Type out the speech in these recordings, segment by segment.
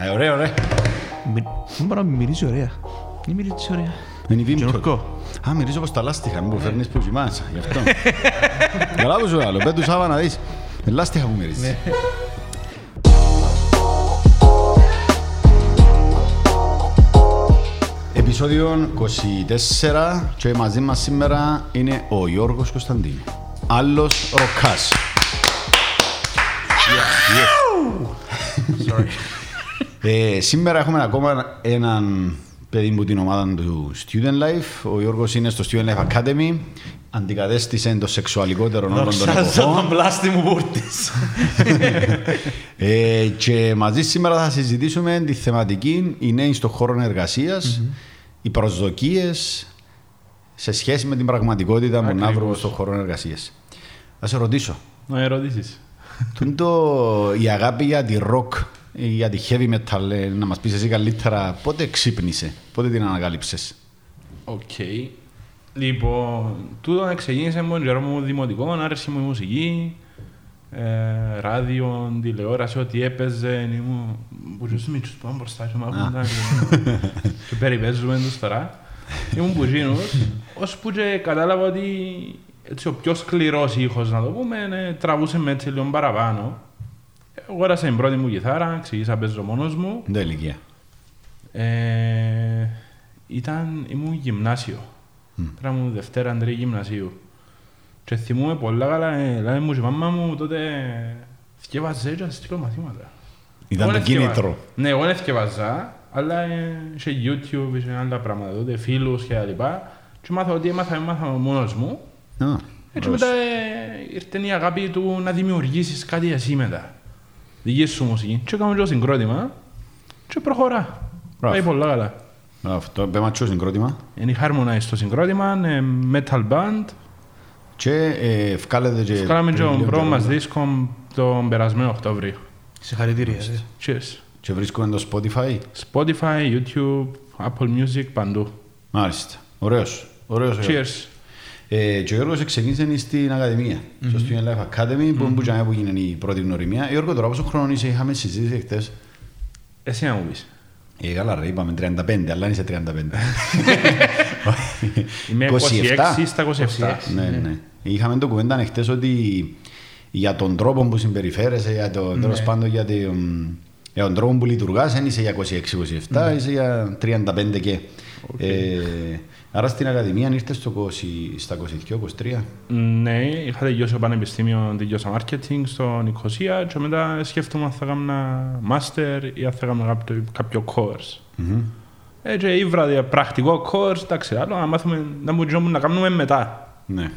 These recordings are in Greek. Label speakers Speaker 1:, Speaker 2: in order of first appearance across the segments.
Speaker 1: Ε, Ωραίο, ωραία.
Speaker 2: Δεν μπορώ να μυρίζει ωραία. Δεν μυρίζεις ωραία.
Speaker 1: Είναι η Βίμ
Speaker 2: Γενορκό.
Speaker 1: Α, μυρίζω όπως τα λάστιχα, μην που φέρνεις που κοιμάσαι, γι' αυτό. Καλά που σου λέω, πέτου Σάβα να δεις. Με λάστιχα που μυρίζεις. Επισόδιο 24 και μαζί μας σήμερα είναι ο Γιώργος Κωνσταντίνου. Άλλος ροκάς. Ε, σήμερα έχουμε ακόμα έναν παιδί μου την ομάδα του Student Life. Ο Γιώργος είναι στο Student Life Academy. Αντικατέστησε το σεξουαλικότερο όλων των
Speaker 3: Δοξάζω
Speaker 1: εποχών.
Speaker 3: τον πλάστη μου πούρτης.
Speaker 1: Ε, και μαζί σήμερα θα συζητήσουμε τη θεματική οι νέοι στον χώρο εργασίας, οι προσδοκίες σε σχέση με την πραγματικότητα που να βρούμε
Speaker 3: Ακριβώς.
Speaker 1: στον χώρο εργασίας. Θα σε ρωτήσω,
Speaker 3: Να ερωτήσεις.
Speaker 1: τούτο η αγάπη για τη rock, για τη heavy metal, ε, να μας πεις εσύ καλύτερα, πότε ξύπνησε, πότε την ανακάλυψες;
Speaker 3: Οκ. Λοιπόν, τούτο ξεκίνησε με τον καιρό μου δημοτικό, άρεσε μου η μουσική, ε, ράδιο, τηλεόραση, ό,τι έπαιζε. Ήμουν μπουζούς μίτσους πάμε μπροστά και μάχουν τα και περιπέζουμε τους τώρα. Ήμουν μπουζίνους, ώσπου και κατάλαβα ότι έτσι, ο πιο σκληρός ήχος, να το πούμε, ε, τραβούσε με έτσι λίγο παραπάνω. Αγόρασα την πρώτη μου κιθάρα, ξεκίνησα να παίζω μόνος μου.
Speaker 1: Δεν ηλικία.
Speaker 3: Ε, ήταν, ήμουν γυμνάσιο. Τώρα ήμουν Δευτέρα Αντρή γυμνασίου. Και θυμούμαι πολλά καλά, ε, λέει μου και η μάμα μου τότε θυκεύαζε και αστικό μαθήματα.
Speaker 1: Ήταν
Speaker 3: Εγώ
Speaker 1: το
Speaker 3: δεν θυκεύα-
Speaker 1: κίνητρο.
Speaker 3: Ναι, εγώ δεν θυκεύαζα, αλλά ε, σε YouTube, σε άλλα πράγματα τότε, φίλους και τα λοιπά. Και μάθα ότι έμαθα, έμαθα μόνος μου.
Speaker 1: Α,
Speaker 3: Έτσι
Speaker 1: ωραίος.
Speaker 3: μετά ε, ήρθε η αγάπη του να δημιουργήσεις κάτι εσύ μετά. Δική σου μουσική. Και έκαμε και το συγκρότημα και προχωρά.
Speaker 1: Μπράβο.
Speaker 3: Πάει πολλά καλά.
Speaker 1: Αυτό, πέμα τσιο συγκρότημα;
Speaker 3: Είναι η Harmonize το συγκρότημα, ε, metal band.
Speaker 1: Και ε, βγάλετε και...
Speaker 3: Κάναμε
Speaker 1: πριν
Speaker 3: τον
Speaker 1: λίγο
Speaker 3: πρώτο
Speaker 1: καιρό.
Speaker 3: μας δίσκο τον περασμένο Οκτώβριο.
Speaker 2: Συγχαρητήρια. ε.
Speaker 3: Cheers.
Speaker 1: Και βρίσκουμε το Spotify.
Speaker 3: Spotify, YouTube, Apple Music, παντού.
Speaker 1: Μάλιστα. Ωραίος. Ωραίος. ο Γιώργος.
Speaker 3: Cheers.
Speaker 1: Ε, και ο Γιώργος ξεκίνησε στην Ακαδημία, στο Student Life Academy, που που τζάμε που έγινε η πρώτη γνωριμία. Γιώργο, τώρα πόσο χρόνο είσαι, είχαμε συζήτηση χτες;
Speaker 3: Εσύ να μου πεις.
Speaker 1: Ε, καλά ρε, είπαμε 35, αλλά είσαι 35.
Speaker 3: Είμαι 26 στα 27.
Speaker 1: ναι, ναι. Είχαμε το κουβέντα χτες ότι για τον τρόπο που συμπεριφέρεσαι, για τον, τέλος πάντων, για, τον, για τον τρόπο που λειτουργάς, δεν είσαι για 26-27, είσαι για 35 και. Ε, άρα στην Ακαδημία ήρθες στο 20, στα 22-23.
Speaker 3: Ναι, είχα τελειώσει το πανεπιστήμιο, τελειώσα marketing στο Νικοσία και μετά σκέφτομαι αν θα κάνω master ή αν θα κάνω κάποιο, κάποιο course. Ε, και ήβρα δια πρακτικό course, εντάξει, άλλο, να μάθουμε, να μπορούμε να κάνουμε μετά.
Speaker 1: Ναι.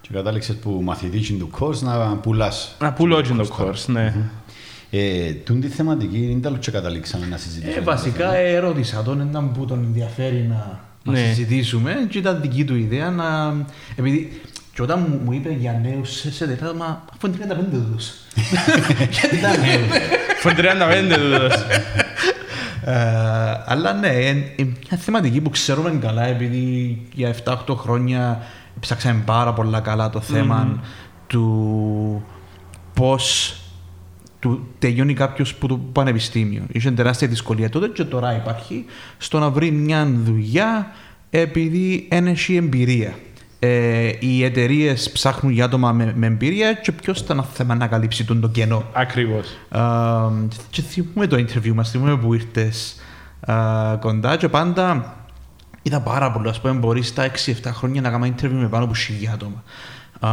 Speaker 1: Και κατάληξες που μαθητής του course να πουλάς.
Speaker 3: Να πουλώ και το course, ναι.
Speaker 1: Ε, τούν τη θεματική είναι τέλος και καταλήξαμε να συζητήσουμε.
Speaker 2: Ε, βασικά ε, ρώτησα τον έναν που τον ενδιαφέρει να, να
Speaker 3: Ναι.
Speaker 2: συζητήσουμε και ήταν δική του ιδέα να... Επειδή και όταν μου, μου είπε για νέους σε, σε τέτοια, μα αφού είναι 35 τούτος. Γιατί ήταν νέους.
Speaker 3: Φων 35 τούτος.
Speaker 2: Ε, αλλά ναι, είναι μια θεματική που ξέρουμε καλά επειδή για 7-8 χρόνια ψάξαμε πάρα πολλά καλά το θέμα του πώς του τελειώνει κάποιος που το πανεπιστήμιο. Είχε τεράστια δυσκολία τότε και τώρα υπάρχει στο να βρει μια δουλειά επειδή δεν έχει εμπειρία. Ε, οι εταιρείες ψάχνουν για άτομα με, με εμπειρία και ποιος ήταν θέμα να καλύψει τον το κενό.
Speaker 3: Ακριβώς.
Speaker 2: Α, και θυμούμε το interview μας, θυμούμε που ήρθες α, κοντά και πάντα είδα πάρα πολύ, ας πούμε, μπορείς στα 6-7 χρόνια να κάνουμε interview με πάνω από χιλιά άτομα. Α,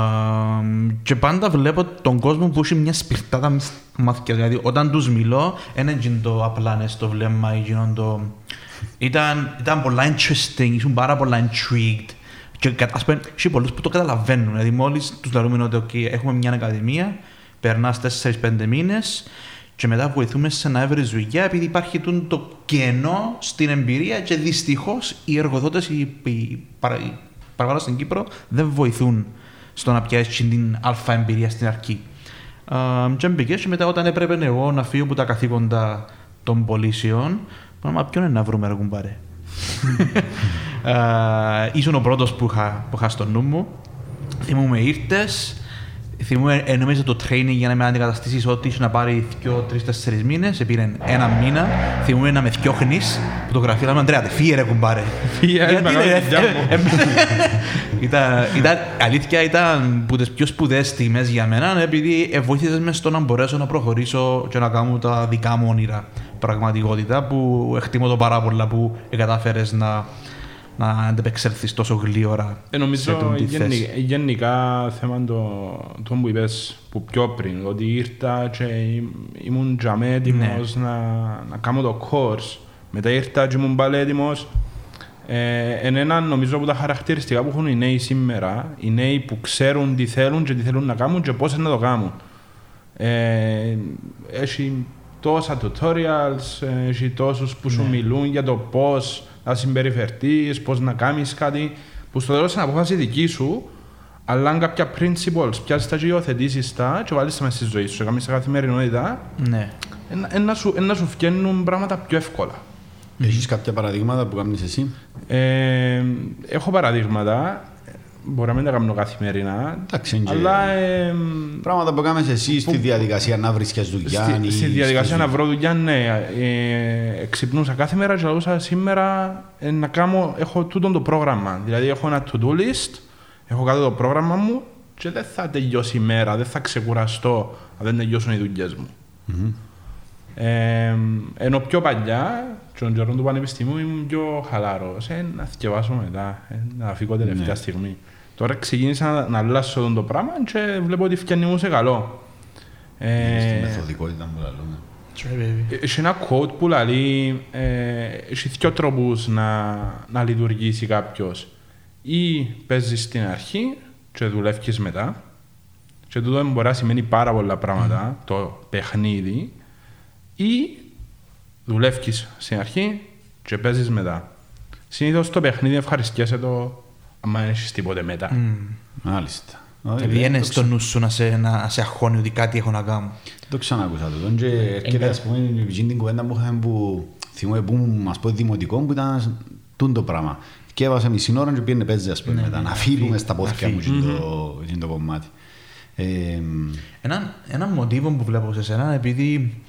Speaker 2: και πάντα βλέπω τον κόσμο που έχει μια σπιρτάτα μες στα μάτια. Δηλαδή, όταν τους μιλώ, δεν είναι το απλά ναι, στο βλέμμα ή γίνον το... Ήταν, ήταν πολλά interesting, ήσουν πάρα πολλά intrigued. Και κα- ας πούμε, έχει πολλούς που το καταλαβαίνουν. Δηλαδή, μόλις τους λέμε ότι okay, έχουμε μια ακαδημία, περνάς 4-5 μήνες και μετά βοηθούμε σε να έβρει δουλειά επειδή υπάρχει τούτο το κενό στην εμπειρία και δυστυχώς οι εργοδότες, οι, οι, παρα, οι παραγωγοί στην Κύπρο δεν βοηθούν στο να πιάσεις την αλφα εμπειρία στην αρχή. Α, και μπήκες και μετά όταν έπρεπε εγώ να φύγω από τα καθήκοντα των πωλήσεων, είπα, μα ποιον είναι να βρούμε ρε κουμπάρε; Α, ήσουν ο πρώτος που είχα, που είχα στο νου μου. Θυμούμαι ήρθες, θυμούμαι, ε, νομίζω το training για να με αντικαταστήσεις ό,τι είχε να πάρει δυο, τρεις, τέσσερις μήνες, πήρε ένα μήνα. Θυμούμαι να με θιώχνεις, που το γραφείο λέμε, Αντρέα, φύγε ρε κουμπάρε.
Speaker 3: Φύγε,
Speaker 2: Γιατί,
Speaker 3: μεγάλη
Speaker 2: ρε,
Speaker 3: δουλειά
Speaker 2: ε,
Speaker 3: μου.
Speaker 2: ε, ε, ήταν, ήταν, αλήθεια ήταν από τις πιο σπουδαίες στιγμές για μένα, επειδή ε, βοήθησες μες στο να μπορέσω να προχωρήσω και να κάνω τα δικά μου όνειρα πραγματικότητα, που εκτιμώ το πάρα πολλά που κατάφερες να, να αντεπεξέλθεις τόσο γλύωρα
Speaker 3: Ε,
Speaker 2: σε
Speaker 3: νομίζω
Speaker 2: τούτη
Speaker 3: γενι-
Speaker 2: θέση.
Speaker 3: γενικά θέμα το, το που είπες που πιο πριν, ότι ήρθα και ήμ- ήμουν τζαμέ έτοιμος να, να κάνω το course. Μετά ήρθα και ήμουν πάλι έτοιμος. Ε, είναι ένα νομίζω από τα χαρακτηριστικά που έχουν οι νέοι σήμερα, οι νέοι που ξέρουν τι θέλουν και τι θέλουν να κάνουν και πώς να το κάνουν. Ε, έχει τόσα tutorials, ε, έχει τόσους που σου μιλούν για το πώς να συμπεριφερθείς, πώς να κάνεις κάτι, που στο τέλος είναι απόφασης δική σου, αλλά αν κάποια principles πιάσεις τα και υιοθετήσεις τα και βάλεις τα μέσα στη ζωή σου και κάνεις τα καθημερινότητα,
Speaker 2: Ναι.
Speaker 3: εν- εν να σου, εν να σου φτιάχνουν πράγματα πιο εύκολα.
Speaker 1: Έχεις κάποια παραδείγματα που κάνεις εσύ;
Speaker 3: Ε, έχω παραδείγματα, μπορεί να μην τα κάνω καθημερινά,
Speaker 1: Εντάξει, είναι και-
Speaker 3: αλλά ε,
Speaker 1: Πράγματα που κάνεις εσύ στη διαδικασία να βρίσκεις δουλειά
Speaker 3: Στη,
Speaker 1: ή
Speaker 3: στη διαδικασία
Speaker 1: στη
Speaker 3: να βρω δουλειά, ναι. Ε, ξυπνούσα κάθε μέρα και λαούσα σήμερα ε, να κάνω, έχω τούτο το πρόγραμμα. Δηλαδή έχω ένα to-do list, έχω κάτω το πρόγραμμα μου και δεν θα τελειώσει η μέρα, δεν θα ξεκουραστώ αν δεν τελειώσουν οι δουλειές μου. Ε, ενώ πιο παλιά, στον καιρό του πανεπιστημίου ήμουν πιο χαλαρός, ε, να θυκευάσω μετά, ε, να φύγω τελευταία
Speaker 1: Ναι.
Speaker 3: στιγμή. Τώρα ξεκίνησα να, να αλλάσω το πράγμα και βλέπω ότι φτιάχνει μου σε καλό. Ε,
Speaker 1: στη μεθοδικότητα που λαλούμε.
Speaker 3: έχει ένα quote που λέει ε, έχει δύο τρόπους να, να λειτουργήσει κάποιος. Ή παίζεις στην αρχή και δουλεύεις μετά. Και τούτο μπορεί να σημαίνει πάρα πολλά πράγματα, το παιχνίδι. Ή δουλεύεις στην αρχή και παίζεις μετά. Συνήθως το παιχνίδι ευχαριστιέσαι το άμα δεν έχεις τίποτε μετά.
Speaker 1: Μάλιστα.
Speaker 2: Δηλαδή είναι στο νου σου να σε, να σε αγχώνει ότι κάτι έχω να κάνω.
Speaker 1: Το ξανακούσα το. Και έρχεται ας πούμε η την κουβέντα που είχαμε που θυμούμαι που μας πω δημοτικό που ήταν τούν το πράγμα. Και έβασα μισή ώρα και πήγαινε παίζεις ας πούμε μετά. Να φύγουμε στα πόθηκια μου εκείνο το- εκείνο το κομμάτι. Ε,
Speaker 2: Ένα, ένα μοτίβο που βλέπω σε σένα, επειδή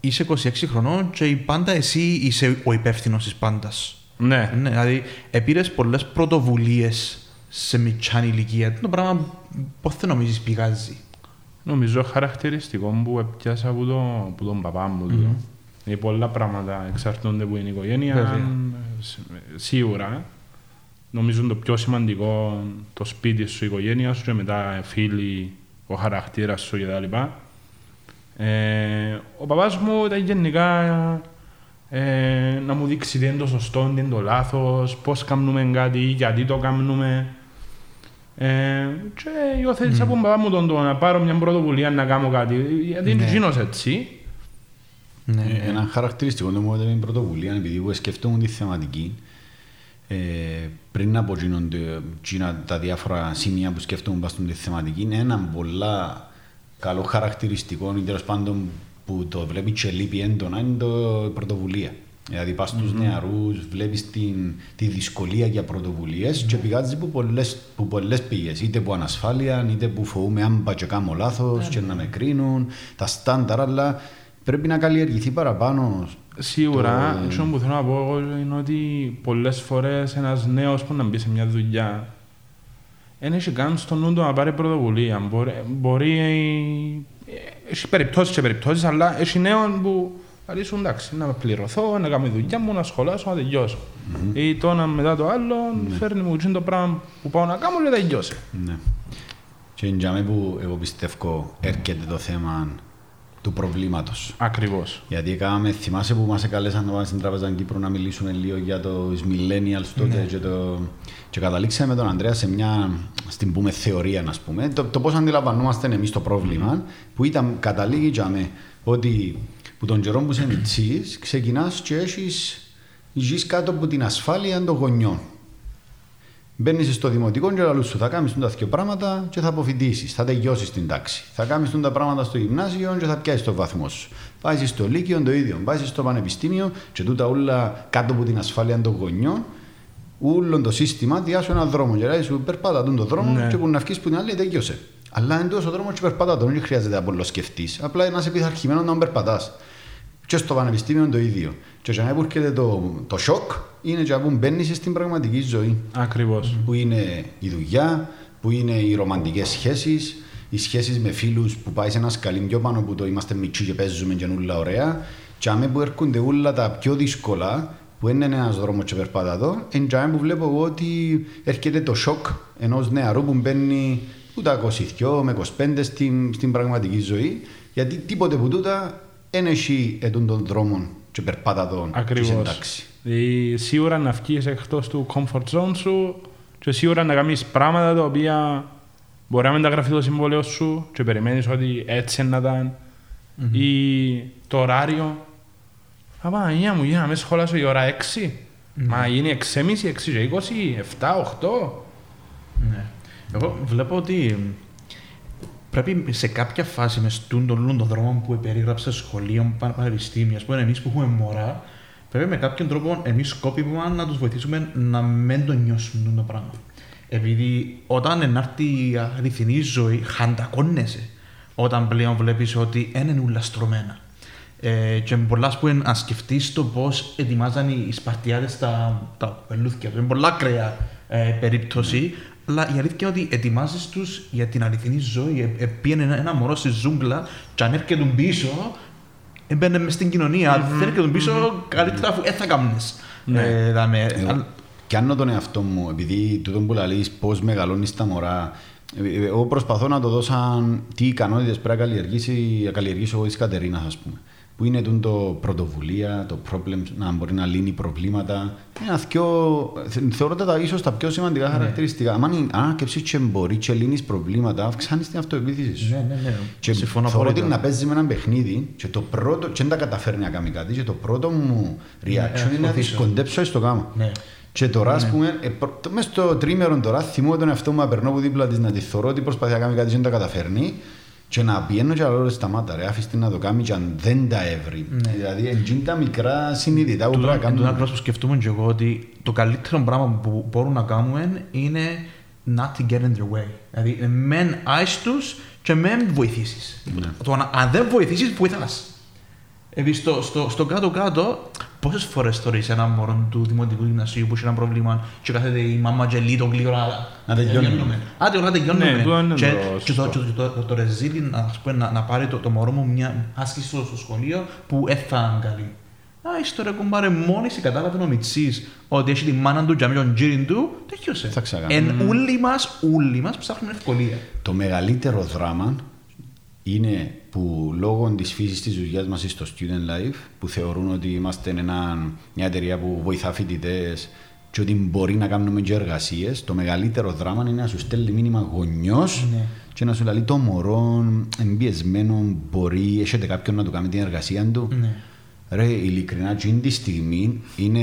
Speaker 2: είσαι 26 χρονών και η πάντα εσύ είσαι ο υπεύθυνος της πάντας.
Speaker 3: Ναι.
Speaker 2: Ναι, δηλαδή, επήρες πολλές πρωτοβουλίες σε μικρά ηλικία. Το πράγμα πώς δεν νομίζεις πηγάζει;
Speaker 3: Νομίζω χαρακτηριστικό που έπιασα από, το, από τον παπά μου. Mm-hmm. Δηλαδή πολλά πράγματα εξαρτώνται από την οικογένεια.
Speaker 2: Βέβαια.
Speaker 3: σ- Σίγουρα. Νομίζω το πιο σημαντικό το σπίτι σου, η οικογένεια σου και μετά φίλοι, ο χαρακτήρας σου κτλ. Ε, ο παπάς μου ήταν γενικά ε, να μου δείξει τι είναι το σωστό, τι είναι το λάθος, πώς κάνουμε κάτι, γιατί το κάνουμε. Ε, και υιοθέτησα από τον παπά μου τον, το να πάρω μια πρωτοβουλία να κάνω κάτι. Γιατί είναι
Speaker 2: Ναι.
Speaker 3: γίνος έτσι.
Speaker 2: Ναι,
Speaker 1: Ε,
Speaker 2: ναι.
Speaker 1: Ένα χαρακτηριστικό το μου έδωσε την πρωτοβουλία, επειδή εγώ σκέφτομαι τη θεματική, ε, πριν από γίνονται, γίνα τα διάφορα σημεία που σκέφτομαι πάνω στη θεματική, είναι ένα πολλά καλό χαρακτηριστικό, ή τέλος πάντων που το βλέπεις και λείπει έντονα, είναι το η πρωτοβουλία. Δηλαδή πας στους νεαρούς, βλέπεις την, τη δυσκολία για πρωτοβουλίες και πηγάζεις που πολλές, που πολλές πήγες, είτε που ανασφάλεια, είτε που φοβούμαι αν πάω και κάνω λάθος και να με κρίνουν, τα στάνταρ, αλλά πρέπει να καλλιεργηθεί παραπάνω.
Speaker 3: Σίγουρα,
Speaker 1: Το-
Speaker 3: αυτό που θέλω να πω εγώ είναι ότι πολλές φορές ένας νέος που να μπει σε μια δουλειά δεν έχει καν στο νου του να πάρει πρωτοβουλία. Μπορεί, μπορεί ε, έχει περιπτώσεις και περιπτώσεις, αλλά έχει νέον που λέει σου εντάξει, να πληρωθώ, να κάνω τη δουλειά μου, να σχολάσω, να τελειώσω. Ή το ένα μετά το άλλο, φέρνει μου εκείνο το πράγμα που πάω να κάνω και τελειώσει.
Speaker 1: Ναι. Και είναι για μένα που εγώ πιστεύω έρχεται το θέμα του προβλήματος.
Speaker 3: Ακριβώς.
Speaker 1: Γιατί έκαναμε, θυμάσαι που μας εκαλέσαν να πάμε στην Τράπεζα Κύπρου να μιλήσουμε λίγο για τους millennials τότε και, το, και καταλήξαμε με τον Ανδρέα σε μια, στην πούμε, θεωρία, να πούμε, το, το πώς αντιλαμβανόμαστε εμείς το πρόβλημα, που ήταν καταλήγει για μέ, ότι που τον καιρό που είσαι μητσής, ξεκινάς και έχεις, ζεις κάτω από την ασφάλεια των γονιών. Μπαίνεις στο δημοτικό και λαλούς σου θα κάνεις τα δύο πράγματα και θα αποφοιτήσεις. Θα τελειώσεις την τάξη. Θα κάνεις τα πράγματα στο γυμνάσιο και θα πιάσεις το βαθμό σου. Πάει στο Λύκειο το ίδιο. Πάει στο πανεπιστήμιο και τούτα όλα κάτω από την ασφάλεια των γονιών. Όλο το σύστημα διάσου έναν δρόμο. Και λέει σου περπάτα τον το δρόμο
Speaker 3: Ναι.
Speaker 1: και που να βγεις που την άλλη τελειώσε. Αλλά εντός ο δρόμος και περπατά τον, δεν χρειάζεται να πολύ σκεφτείς. Απλά να είσαι πειθαρχημένο να περπατάς. Και στο πανεπιστήμιο το ίδιο. Και για που έρχεται το, το σοκ, είναι για που μπαίνεις στην πραγματική ζωή.
Speaker 3: Ακριβώς.
Speaker 1: Που είναι η δουλειά, που είναι οι ρομαντικές σχέσεις, οι σχέσεις με φίλους που πάει σε ένα σκαλί πιο πάνω που το είμαστε μητσί και παίζουμε και όλα ωραία. Και αμέ που έρχονται όλα τα πιο δύσκολα, που είναι ένας δρόμος και περπάτα εδώ, είναι που βλέπω εγώ ότι έρχεται το σοκ ενός νεαρού που μπαίνει ούτε 22 με 25 στην, στην πραγματική ζωή, γιατί τίποτε που τούτα δεν έχει ετούν τον δρόμο και περπάτα τον
Speaker 3: Ακριβώς. Σίγουρα να βγεις εκτός του comfort zone σου και σίγουρα να κάνεις πράγματα τα οποία μπορεί να μην τα γραφεί το συμβόλαιο σου και περιμένεις ότι έτσι να ήταν. Mm-hmm. Ή το ωράριο. Απαναγία μου, για να με σχολάσω η ώρα 6. Mm-hmm. Μα είναι 6,5, 6 και 20, 7, 8.
Speaker 2: Ναι. Εγώ βλέπω ότι πρέπει σε κάποια φάση μες στούν τον τον δρόμο που περίγραψε σχολείο, πανεπιστήμια, που είναι εμείς που έχουμε μωρά, πρέπει με κάποιον τρόπο εμείς σκόπιμα να τους βοηθήσουμε να μην το νιώσουν το πράγμα. Επειδή όταν ενάρτη η αληθινή ζωή, χαντακώνεσαι. Όταν πλέον βλέπεις ότι δεν είναι όλα στρωμένα. Ε, και πολλά που να σκεφτείς το πώς ετοιμάζαν οι Σπαρτιάδε τα, τα πελούθια. Είναι πολλά ακραία ε, περίπτωση, αλλά η αλήθεια είναι ότι ετοιμάζεις τους για την αληθινή ζωή. Ε, ε, πήγαινε ένα, ένα μωρό στη ζούγκλα, και αν έρχεται πίσω, έμπαινε μες στην κοινωνία. Mm-hmm. Δεν έρχεται πίσω, mm-hmm. καλύτερα αφού δεν θα κάνει. Ναι. Ε, δάμε,
Speaker 1: εγώ, Κάνω τον εαυτό μου, επειδή τούτο που λέει πώς μεγαλώνεις τα μωρά, ε, ε, εγώ προσπαθώ να το δώσω τι ικανότητες πρέπει να καλλιεργήσει, καλλιεργήσω εγώ τη Κατερίνα, ας πούμε που είναι το πρωτοβουλία, το problem, να μπορεί να λύνει προβλήματα. Είναι πιο, θεωρώ τα ίσως τα πιο σημαντικά ναι. χαρακτηριστικά. Αν ανάκεψη και μπορείς και λύνεις προβλήματα, αυξάνεις την αυτοεπίθεση σου.
Speaker 2: Ναι, ναι, ναι.
Speaker 1: Και Συμφωνώ θεωρώ ότι να παίζεις με ένα παιχνίδι και το πρώτο, και δεν τα καταφέρνει να κάνει κάτι, και το πρώτο μου reaction ναι, είναι να δυσκοντέψω στο γάμο. Ναι. Και τώρα, ας ναι. πούμε, ε, μέσα στο τρίμερο τώρα, θυμώ τον εαυτό μου να περνώ από δίπλα της να τη θεωρώ ότι προσπαθεί να κάνει κάτι και δεν τα καταφέρνει. Και να πιένω και άλλο σταμάτα ρε, αφήστε να το κάνει και αν δεν τα έβρει. Ναι. Δηλαδή, εντζήν τα μικρά συνειδητά που πρέπει να κάνουμε.
Speaker 2: Τούτο που σκεφτούμε και εγώ ότι το καλύτερο πράγμα που μπορούμε να κάνουμε είναι not to get in their way. Δηλαδή, μεν άις τους και μεν βοηθήσεις. Ναι. Το, αν δεν βοηθήσεις, βοηθάς. Επειδή στο, στο, στο κάτω-κάτω, πόσες φορές θεωρείς ένα μωρό του δημοτικού γυμνασίου που έχει ένα πρόβλημα και κάθεται η μάμα και λίγο γλύωρα
Speaker 1: να τελειώνουμε.
Speaker 2: Άντε, να τελειώνουμε. Ναι, και, και, το, και το, το, το ρεζίλι να, να πάρει το, το μωρό μου μια άσκηση στο, σχολείο που έφτανε καλή. Α, είσαι τώρα κουμπάρε μόνη σε κατάλαβες ο Μιτσής ότι έχει τη μάνα του και τον τζίριν του, τέτοιος. Θα ξαγάμε. Εν όλοι μας, όλοι μας ψάχνουν ευκολία.
Speaker 1: Το μεγαλύτερο δράμα είναι που λόγω της φύσης της δουλειάς μας στο Student Life, που θεωρούν ότι είμαστε ένα, μια εταιρεία που βοηθά φοιτητές και ότι μπορεί να κάνουμε και εργασίες, το μεγαλύτερο δράμα είναι να σου στέλνει μήνυμα γονιός ναι. και να σου λέει το μωρό εμπιεσμένο μπορεί, έχετε κάποιον να του κάνει την εργασία του. Ναι. Ρε, ειλικρινά, εκείνη τη στιγμή είναι,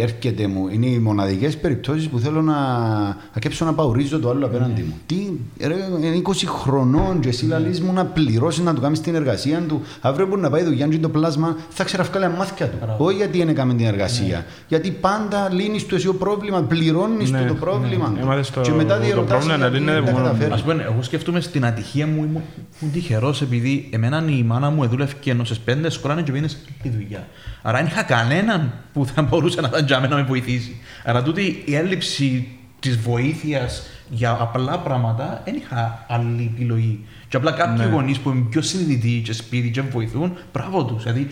Speaker 1: έρχεται μου, είναι οι μοναδικές περιπτώσεις που θέλω να ακέψω να παουρίζω το άλλο απέναντι μου. Τι, ρε, είναι 20 χρονών και εσύ ναι. λαλείς μου να πληρώσεις να του κάνεις την εργασία του. Αύριο μπορεί να πάει δουλειά και το πλάσμα, θα ξεραφκάλει μάθηκια του. Όχι γιατί είναι κάνει την εργασία. Ναι. Γιατί πάντα λύνεις του εσύ το πρόβλημα, πληρώνεις ναι, το πρόβλημα.
Speaker 3: Ναι. Το, και μετά διερωτάς να λύνεται μόνο.
Speaker 2: Ας πούμε, εγώ σκέφτομαι στην ατυχία μου, ήμουν τυχερός επειδή εμένα η μάνα μου εδούλευε και ενό πέντε σκοράνε και πήγαινες τη δουλειά. Άρα δεν είχα κανέναν που θα μπορούσε να ήταν να με βοηθήσει. Άρα τούτη η έλλειψη της βοήθειας για απλά πράγματα δεν είχα άλλη επιλογή. Και απλά κάποιοι ναι. γονείς που είναι πιο συνειδητοί και σπίτι και βοηθούν, μπράβο τους. Δηλαδή,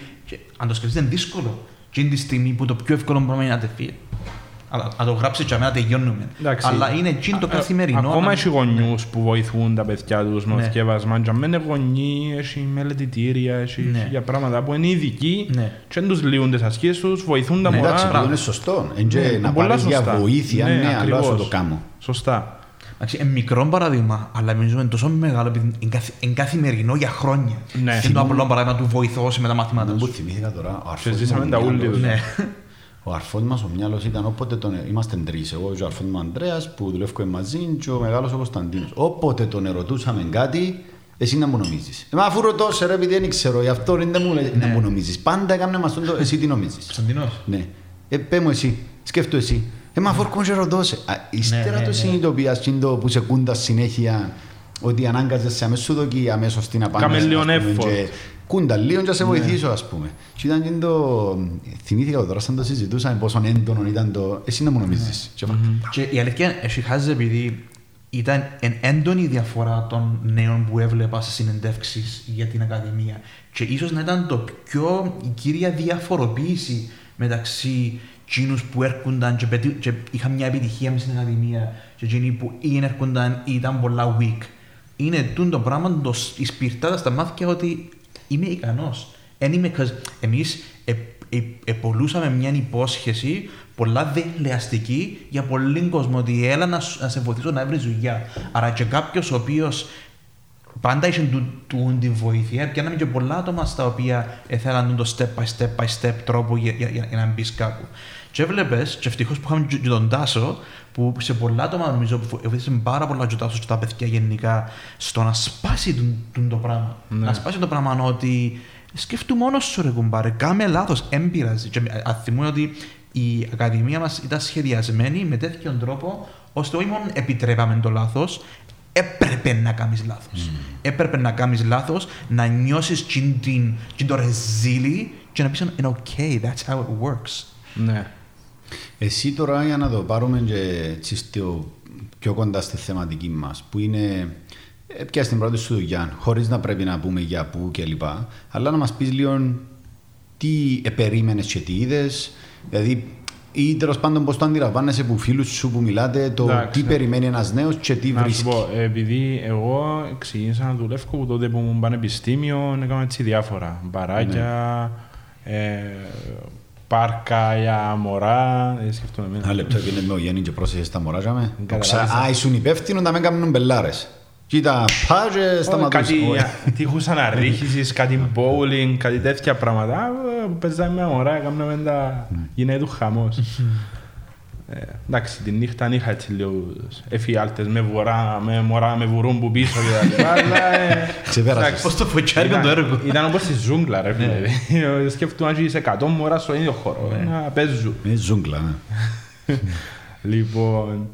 Speaker 2: αν το σκεφτείς, είναι δύσκολο. Και είναι τη στιγμή που το πιο εύκολο πράγμα είναι να τεφεί. Αλλά να το γράψει και αμένα τελειώνουμε. Αλλά είναι εκείνο το καθημερινό.
Speaker 3: Ακόμα έχει γονιούς που βοηθούν τα παιδιά τους με ναι. θκεύασμα. Και μένει γονεί, έχει μελετητήρια, έχει ναι. για πράγματα που είναι ειδικοί ναι. και δεν τους λύουν τις ασκήσεις τους, βοηθούν τα μωρά.
Speaker 1: Εντάξει, είναι σωστό. Να πάρεις για βοήθεια, ναι, αλλά όσο το κάνω.
Speaker 3: Σωστά.
Speaker 2: Εντάξει, είναι μικρό παράδειγμα, αλλά νομίζω είναι τόσο μεγάλο επειδή είναι καθημερινό για χρόνια. Ναι. Είναι το απλό παράδειγμα του βοηθώ με τα μαθήματα
Speaker 1: τους. θυμήθηκα τώρα.
Speaker 3: Ζήσαμε τα ούλια
Speaker 1: ο αρφός μας ο μυαλός ήταν όποτε τον... Είμαστε τρεις, εγώ και ο αρφός μου Ανδρέας που δουλεύουμε μαζί και ο μεγάλος ο Κωνσταντίνος. Όποτε τον ερωτούσαμε κάτι, εσύ να μου νομίζεις. Ε, μα αφού ρωτώ σε ρε επειδή δεν ξέρω, γι' αυτό δεν μου λέει να μου νομίζεις. Πάντα έκαμε μας το εσύ τι νομίζεις.
Speaker 2: Κωνσταντίνος.
Speaker 1: Ναι. Ε, πέ μου εσύ, σκέφτο εσύ. Ε, μα αφού έρχομαι και ρωτώ σε. Ύστερα ναι, το ναι, ναι. συνειδητοποιάς που σε κούντας συνέχεια ότι ανάγκαζεσαι αμέσως σου δοκεί αμέσως την απάντηση.
Speaker 3: Κάμε λίγο
Speaker 1: ας πούμε,
Speaker 3: effort.
Speaker 1: και Κούντα λίγο και να σε
Speaker 3: Ναι.
Speaker 1: βοηθήσω ας πούμε. Και ήταν και το... Θυμήθηκα τώρα σαν το συζητούσαμε πόσο έντονο ήταν το... Εσύ να μου νομίζεις. Και είπα,
Speaker 2: Και η αλήθεια έχει χάσει επειδή ήταν εν έντονη η διαφορά των νέων που έβλεπα σε συνεντεύξεις για την Ακαδημία. Και ίσως να ήταν το πιο η κύρια διαφοροποίηση μεταξύ εκείνους που έρχονταν και, πετύ- και είχαν μια επιτυχία μες στην Ακαδημία και εκείνοι που ή έρχονταν ή ήταν πολλά weak. Είναι τούτο το πράγμα, το, σ- η σπιρτάδα στα μάτια ότι είμαι ικανός. Εν είμαι, 'cause εμείς ε, ε, επολούσαμε μια υπόσχεση πολλά δελεαστική για πολλοί κόσμο ότι έλα να, σου- να σε βοηθήσω να βρεις δουλειά. Άρα και κάποιος ο οποίος πάντα είχε του, του, τη βοήθεια, πιάναμε και πολλά άτομα στα οποία ήθελαν το step by step by step τρόπο για, για, για, για να μπεις κάπου. Και έβλεπες, και ευτυχώς που είχαμε και, και τον Τάσο, που σε πολλά άτομα νομίζω που βοήθησε πάρα πολλά και ο Τάσος και τα παιδιά γενικά στο να σπάσει τον, τον το πράγμα.
Speaker 3: Ναι.
Speaker 2: Να σπάσει το πράγμα ότι σκέφτου μόνος σου ρε κουμπάρε, κάμε λάθος, δεν πειράζει. Και α- θυμούμαι ότι η Ακαδημία μας ήταν σχεδιασμένη με τέτοιον τρόπο ώστε όχι μόνο επιτρέπαμε το λάθος, έπρεπε να κάνεις λάθος. Έπρεπε να κάνεις λάθος, να νιώσεις τζιν την- τζιν το ρεζίλι και να πεις είναι okay, that's how it works.
Speaker 3: Ναι.
Speaker 1: Εσύ τώρα για να το πάρουμε και έτσι στο πιο κοντά στη θεματική μας που είναι ε, πια στην πρώτη σου δουλειά χωρίς να πρέπει να πούμε για πού και λοιπά αλλά να μας πεις λίγο τι επερίμενες και τι είδες δηλαδή ή τέλος πάντων πώς το αντιλαμβάνεσαι που φίλους σου που μιλάτε το
Speaker 3: Εντάξει.
Speaker 1: τι περιμένει ένας νέος και τι
Speaker 3: Να σου
Speaker 1: βρίσκει.
Speaker 3: πω, επειδή εγώ ξεκίνησα να δουλεύω από τότε που ήμουν πανεπιστήμιο, έκανα έτσι διάφορα. Μπαράκια, ε, πάρκα για μωρά, δεν σκεφτούμε εμένα.
Speaker 1: Ένα λεπτό πήγαινε με ο Γέννη και πρόσεχε τα μωράζα με.
Speaker 3: Καταλάβεις.
Speaker 1: Α, ήσουν υπεύθυνο να μην κάνουν μπελάρες. Κοίτα, πάει και
Speaker 3: Όχι,
Speaker 1: σταματούσε.
Speaker 3: Κάτι τείχους αναρρίχησης, κάτι bowling, κάτι τέτοια πράγματα. Α, που Παίζαμε με μωρά, έκαναμε τα... Γίνεται του χαμός. Ε, εντάξει, τη νύχτα είχα έτσι λίγο εφιάλτες με, βορρά, με μωρά, με βουρούμπου πίσω και τα λοιπά, αλλά... ε,
Speaker 1: Ξεπέρασες.
Speaker 3: εντάξει.
Speaker 2: Πώς το φωτσιάρικο το
Speaker 3: Ήταν-
Speaker 2: έργο.
Speaker 3: Ήταν όπως στη ζούγκλα ρε φίλε. Σκέφτομαι να είσαι 100 μωρά στο ίδιο χώρο, να παίζουν.
Speaker 1: Είναι ζούγκλα, ναι.
Speaker 3: Λοιπόν,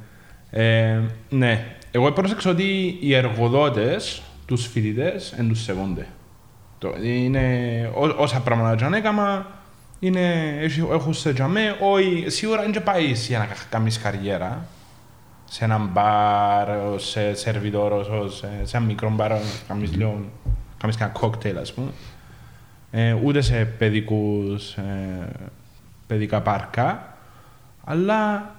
Speaker 3: ε, ναι. Εγώ πρόσεξα ότι οι εργοδότες, τους φοιτητές, δεν τους σεβόνται. Το, είναι, ό, όσα πράγματα και αν έκαμα, είναι, έχει- έχουν σε τζαμέ, όχι, σίγουρα δεν και πάει για να κάνεις καριέρα, σε έναν μπαρ, ως σε σερβιτόρος, ως σε, σε ένα μικρό μπαρ, να κάνεις λίγο, κάνεις ένα κόκτέιλ, ας πούμε. Ε, ούτε σε παιδικούς, ε, παιδικά πάρκα, αλλά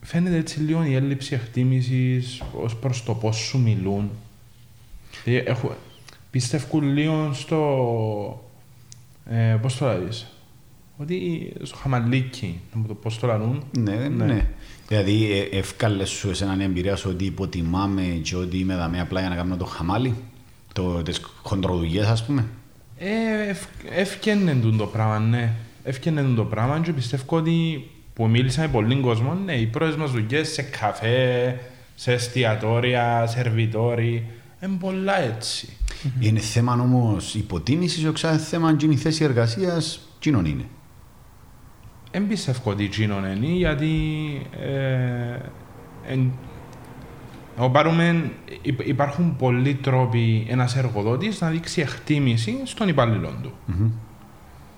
Speaker 3: φαίνεται έτσι λίγο η έλλειψη εκτίμησης ως προς το πώς σου μιλούν. Δηλαδή, έχω, πιστεύω λίγο στο. Ε, πώς το λέει, Ότι στο χαμαλίκι, πώς το λαλούν.
Speaker 1: Ναι,
Speaker 3: Ναι.
Speaker 1: ναι. Δηλαδή, ε, ευκάλες σου εσέναν εμπειρία σου ότι υποτιμάμε και ότι είμαι δαμέ απλά για να κάνω το χαμάλι, το, τις χοντροδουλειές ας πούμε.
Speaker 3: Ε, ευ- Έφτιανε τούτο το πράγμα, ναι. Έφτιανε τούτο το πράγμα και πιστεύω ότι που μίλησα με πολλοί κόσμο, ναι, οι πρώτες μας δουλειές σε καφέ, σε εστιατόρια, σερβιτόροι, είναι πολλά έτσι.
Speaker 1: Είναι θέμα όμως υποτίμησης, όχι σαν θέμα και είναι η θέση εργασίας, κοινων είναι.
Speaker 3: Δεν πιστεύω ότι εκείνον είναι, γιατί ε, εν, εγώ πάρουμε, υ- υπάρχουν πολλοί τρόποι ένας εργοδότης να δείξει εκτίμηση στον υπαλλήλο του.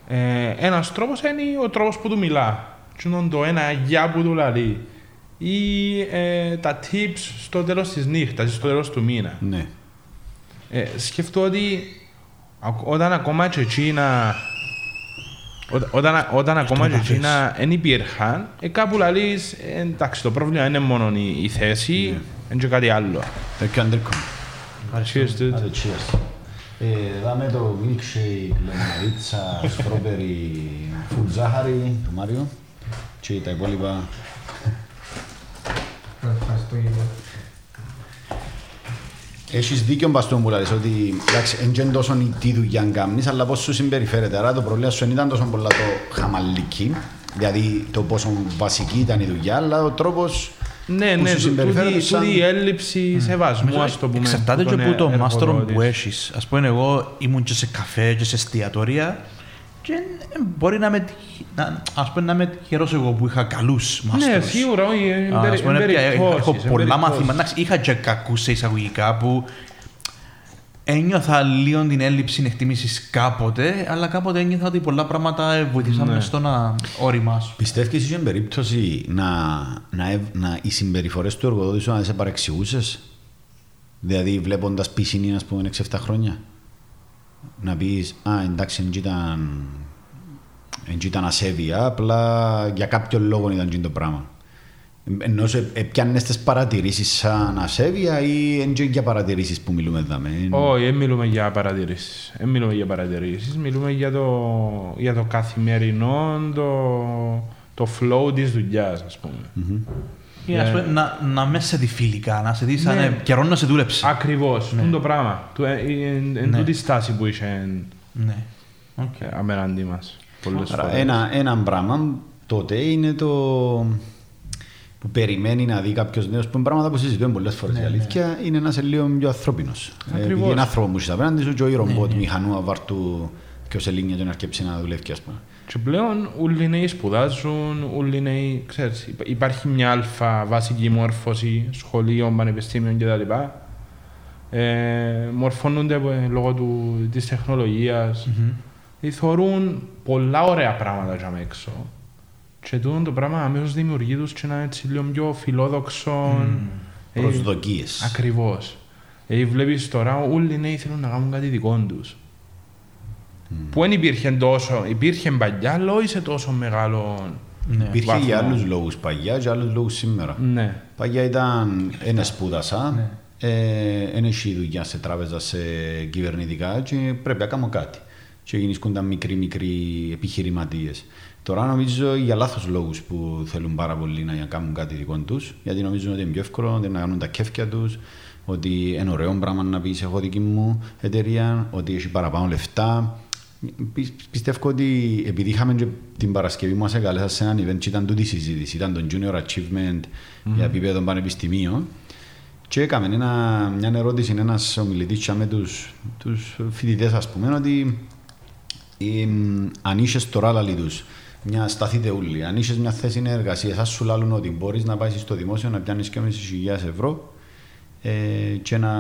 Speaker 3: Ε, ένας τρόπος είναι ο τρόπος που του μιλά. Τι είναι το ένα γεια που του λέει. Ή ε, τα tips στο τέλος της νύχτας, ή στο τέλος του μήνα.
Speaker 1: Ναι.
Speaker 3: Ε, σκεφτώ ότι ακ- όταν ακόμα και εκείνα Όταν, όταν, όταν ακόμα και εκείνα δεν υπήρχαν, ε, κάπου λαλείς, ε, εντάξει, το πρόβλημα είναι μόνο η, η θέση, είναι και κάτι άλλο.
Speaker 1: Thank you, Andrikko.
Speaker 3: Cheers, dude.
Speaker 1: Άντε, cheers. Ε, Δάμε το milkshake, λεμοναδίτσα, strawberry, full ζάχαρη του Μάριο και τα υπόλοιπα. Έχεις δίκιο μπαστόν που λες ότι εντάξει, δεν είναι τόσο τι δουλειά κάνεις, αλλά πώς σου συμπεριφέρεται. Άρα το πρόβλημα σου δεν ήταν τόσο πολλά το χαμαλική, δηλαδή το πόσο βασική ήταν η δουλειά, αλλά ο τρόπος
Speaker 3: Ναι,
Speaker 1: που
Speaker 3: ναι,
Speaker 1: σου
Speaker 3: τούτη
Speaker 1: συμπεριφέρεται σαν...
Speaker 3: τούτη η έλλειψη σεβασμού, ας το πούμε.
Speaker 2: Εξαρτάται
Speaker 3: που
Speaker 2: και
Speaker 3: τον
Speaker 2: από το
Speaker 3: εργοδότη.
Speaker 2: μάστρο που έχεις. Ας πούμε, εγώ ήμουν και σε καφέ και σε εστιατόρια Και ε, μπορεί να με, τυχ- να, ας πούμε, να είμαι τυχερός εγώ που είχα καλούς μάστρους.
Speaker 3: Ναι, σίγουρα, όχι, εν
Speaker 2: Ας
Speaker 3: περι-
Speaker 2: πούμε,
Speaker 3: εν
Speaker 2: πια- έχω-
Speaker 3: περιπτώσεις,
Speaker 2: Έχω
Speaker 3: εν
Speaker 2: πολλά
Speaker 3: περιπτώσεις.
Speaker 2: μαθήματα. Εντάξει, είχα και κακούς σε εισαγωγικά που ένιωθα λίγο την έλλειψη εκτίμησης κάποτε, αλλά κάποτε ένιωθα ότι πολλά πράγματα βοηθήσαν
Speaker 3: Ναι.
Speaker 2: μες στο να όριμάσω.
Speaker 1: Πιστεύεις είχε περίπτωση να, να, ευ- να οι συμπεριφορές του εργοδότη σου να σε παρεξηγούσε. Δηλαδή, βλέποντας πισινή, ας πούμε, 6-7 χρόνια; Να πεις, Α, εντάξει, δεν ήταν, δεν ήταν ασέβεια, απλά για κάποιο λόγο ήταν εκείνο το πράγμα. Ενώ σε πιάνει τι παρατηρήσεις σαν ασέβεια ή είναι και για παρατηρήσεις που μιλούμε εδώ.
Speaker 3: Όχι, δεν μιλούμε για παρατηρήσεις. Δεν μιλούμε για παρατηρήσεις. Μιλούμε για το, για το καθημερινό, το, το flow της δουλειάς, ας πούμε.
Speaker 2: Ή, ας πούμε, να, να μες σε δει φιλικά, να σε δεις σαν
Speaker 3: Ναι.
Speaker 2: ε, καιρός να σε δούλεψε.
Speaker 3: Ακριβώς, ναι. το πράγμα. Του- ε, ε, Εν εν
Speaker 2: Ναι.
Speaker 3: τούτη στάση που είχε
Speaker 2: Ναι. Οκ.
Speaker 3: ε, απέναντί μας. Πολλές
Speaker 1: Άρα,
Speaker 3: φορές.
Speaker 1: ένα, ένα πράγμα τότε είναι το που περιμένει να δει κάποιος νέος που είναι πράγματα που συζητούμε πολλές φορές.
Speaker 2: Ναι,
Speaker 1: η αλήθεια είναι να είσαι λίγο πιο ανθρώπινος.
Speaker 3: Ακριβώς.
Speaker 1: είναι άνθρωπος που είσαι απέναντι σου, και όχι ρομπότ
Speaker 2: ναι.
Speaker 1: μηχανού αβάρτου και ο Σελήνια και να αρκέψει να δουλεύει, ας πούμε.
Speaker 3: Και πλέον όλοι οι νέοι σπουδάζουν, όλοι οι νέοι, ξέρεις, υπά- υπάρχει μια αλφα βασική μόρφωση σχολείων, πανεπιστήμιων κτλ. Ε, μορφώνονται από- λόγω του, της τεχνολογίας. Mm-hmm. Θεωρούν πολλά ωραία πράγματα για έξω. Και τούτο το πράγμα αμέσως δημιουργεί τους και ένα έτσι λίγο πιο φιλόδοξο. Ε,
Speaker 1: Προσδοκίες.
Speaker 3: Ακριβώς. Ε, βλέπεις τώρα όλοι οι νέοι θέλουν να κάνουν κάτι δικό τους. Που δεν υπήρχε τόσο, υπήρχε παλιά, αλλά όχι σε τόσο μεγάλο.
Speaker 2: Ναι.
Speaker 1: Υπήρχε
Speaker 3: βαθμό.
Speaker 1: για άλλους λόγους παλιά και άλλους λόγους σήμερα.
Speaker 3: Ναι.
Speaker 1: Παλιά ήταν ένα σπούδασα,
Speaker 2: Ναι.
Speaker 1: ένα έχει δουλειά σε τράπεζα, σε κυβερνητικά και πρέπει να κάνω κάτι. Και γίνησκονταν μικροί μικροί επιχειρηματίες. Τώρα νομίζω για λάθος λόγους που θέλουν πάρα πολύ να κάνουν κάτι δικό τους, γιατί νομίζουν ότι είναι πιο εύκολο ότι να κάνουν τα κέφια τους, ότι είναι ωραίο πράγμα να πεις: Έχω δική μου εταιρεία, ότι έχει παραπάνω λεφτά. Πι- Πιστεύω ότι επειδή είχαμε και την Παρασκευή μας εγκαλέσα σε έναν event και ήταν τούτη η συζήτηση, ήταν το Junior Achievement για επίπεδο πανεπιστημίων και έκαμε ένα, μια ερώτηση ένας ομιλητής με τους, τους φοιτητές ας πούμε ότι ε, αν είσαι τώρα λαλή τους μια σταθείτε όλοι, αν είσαι μια θέση εργασία, θα σου λάλουν ότι μπορείς να πάει στο δημόσιο να πιάνεις και 5.000 ευρώ ε, και να,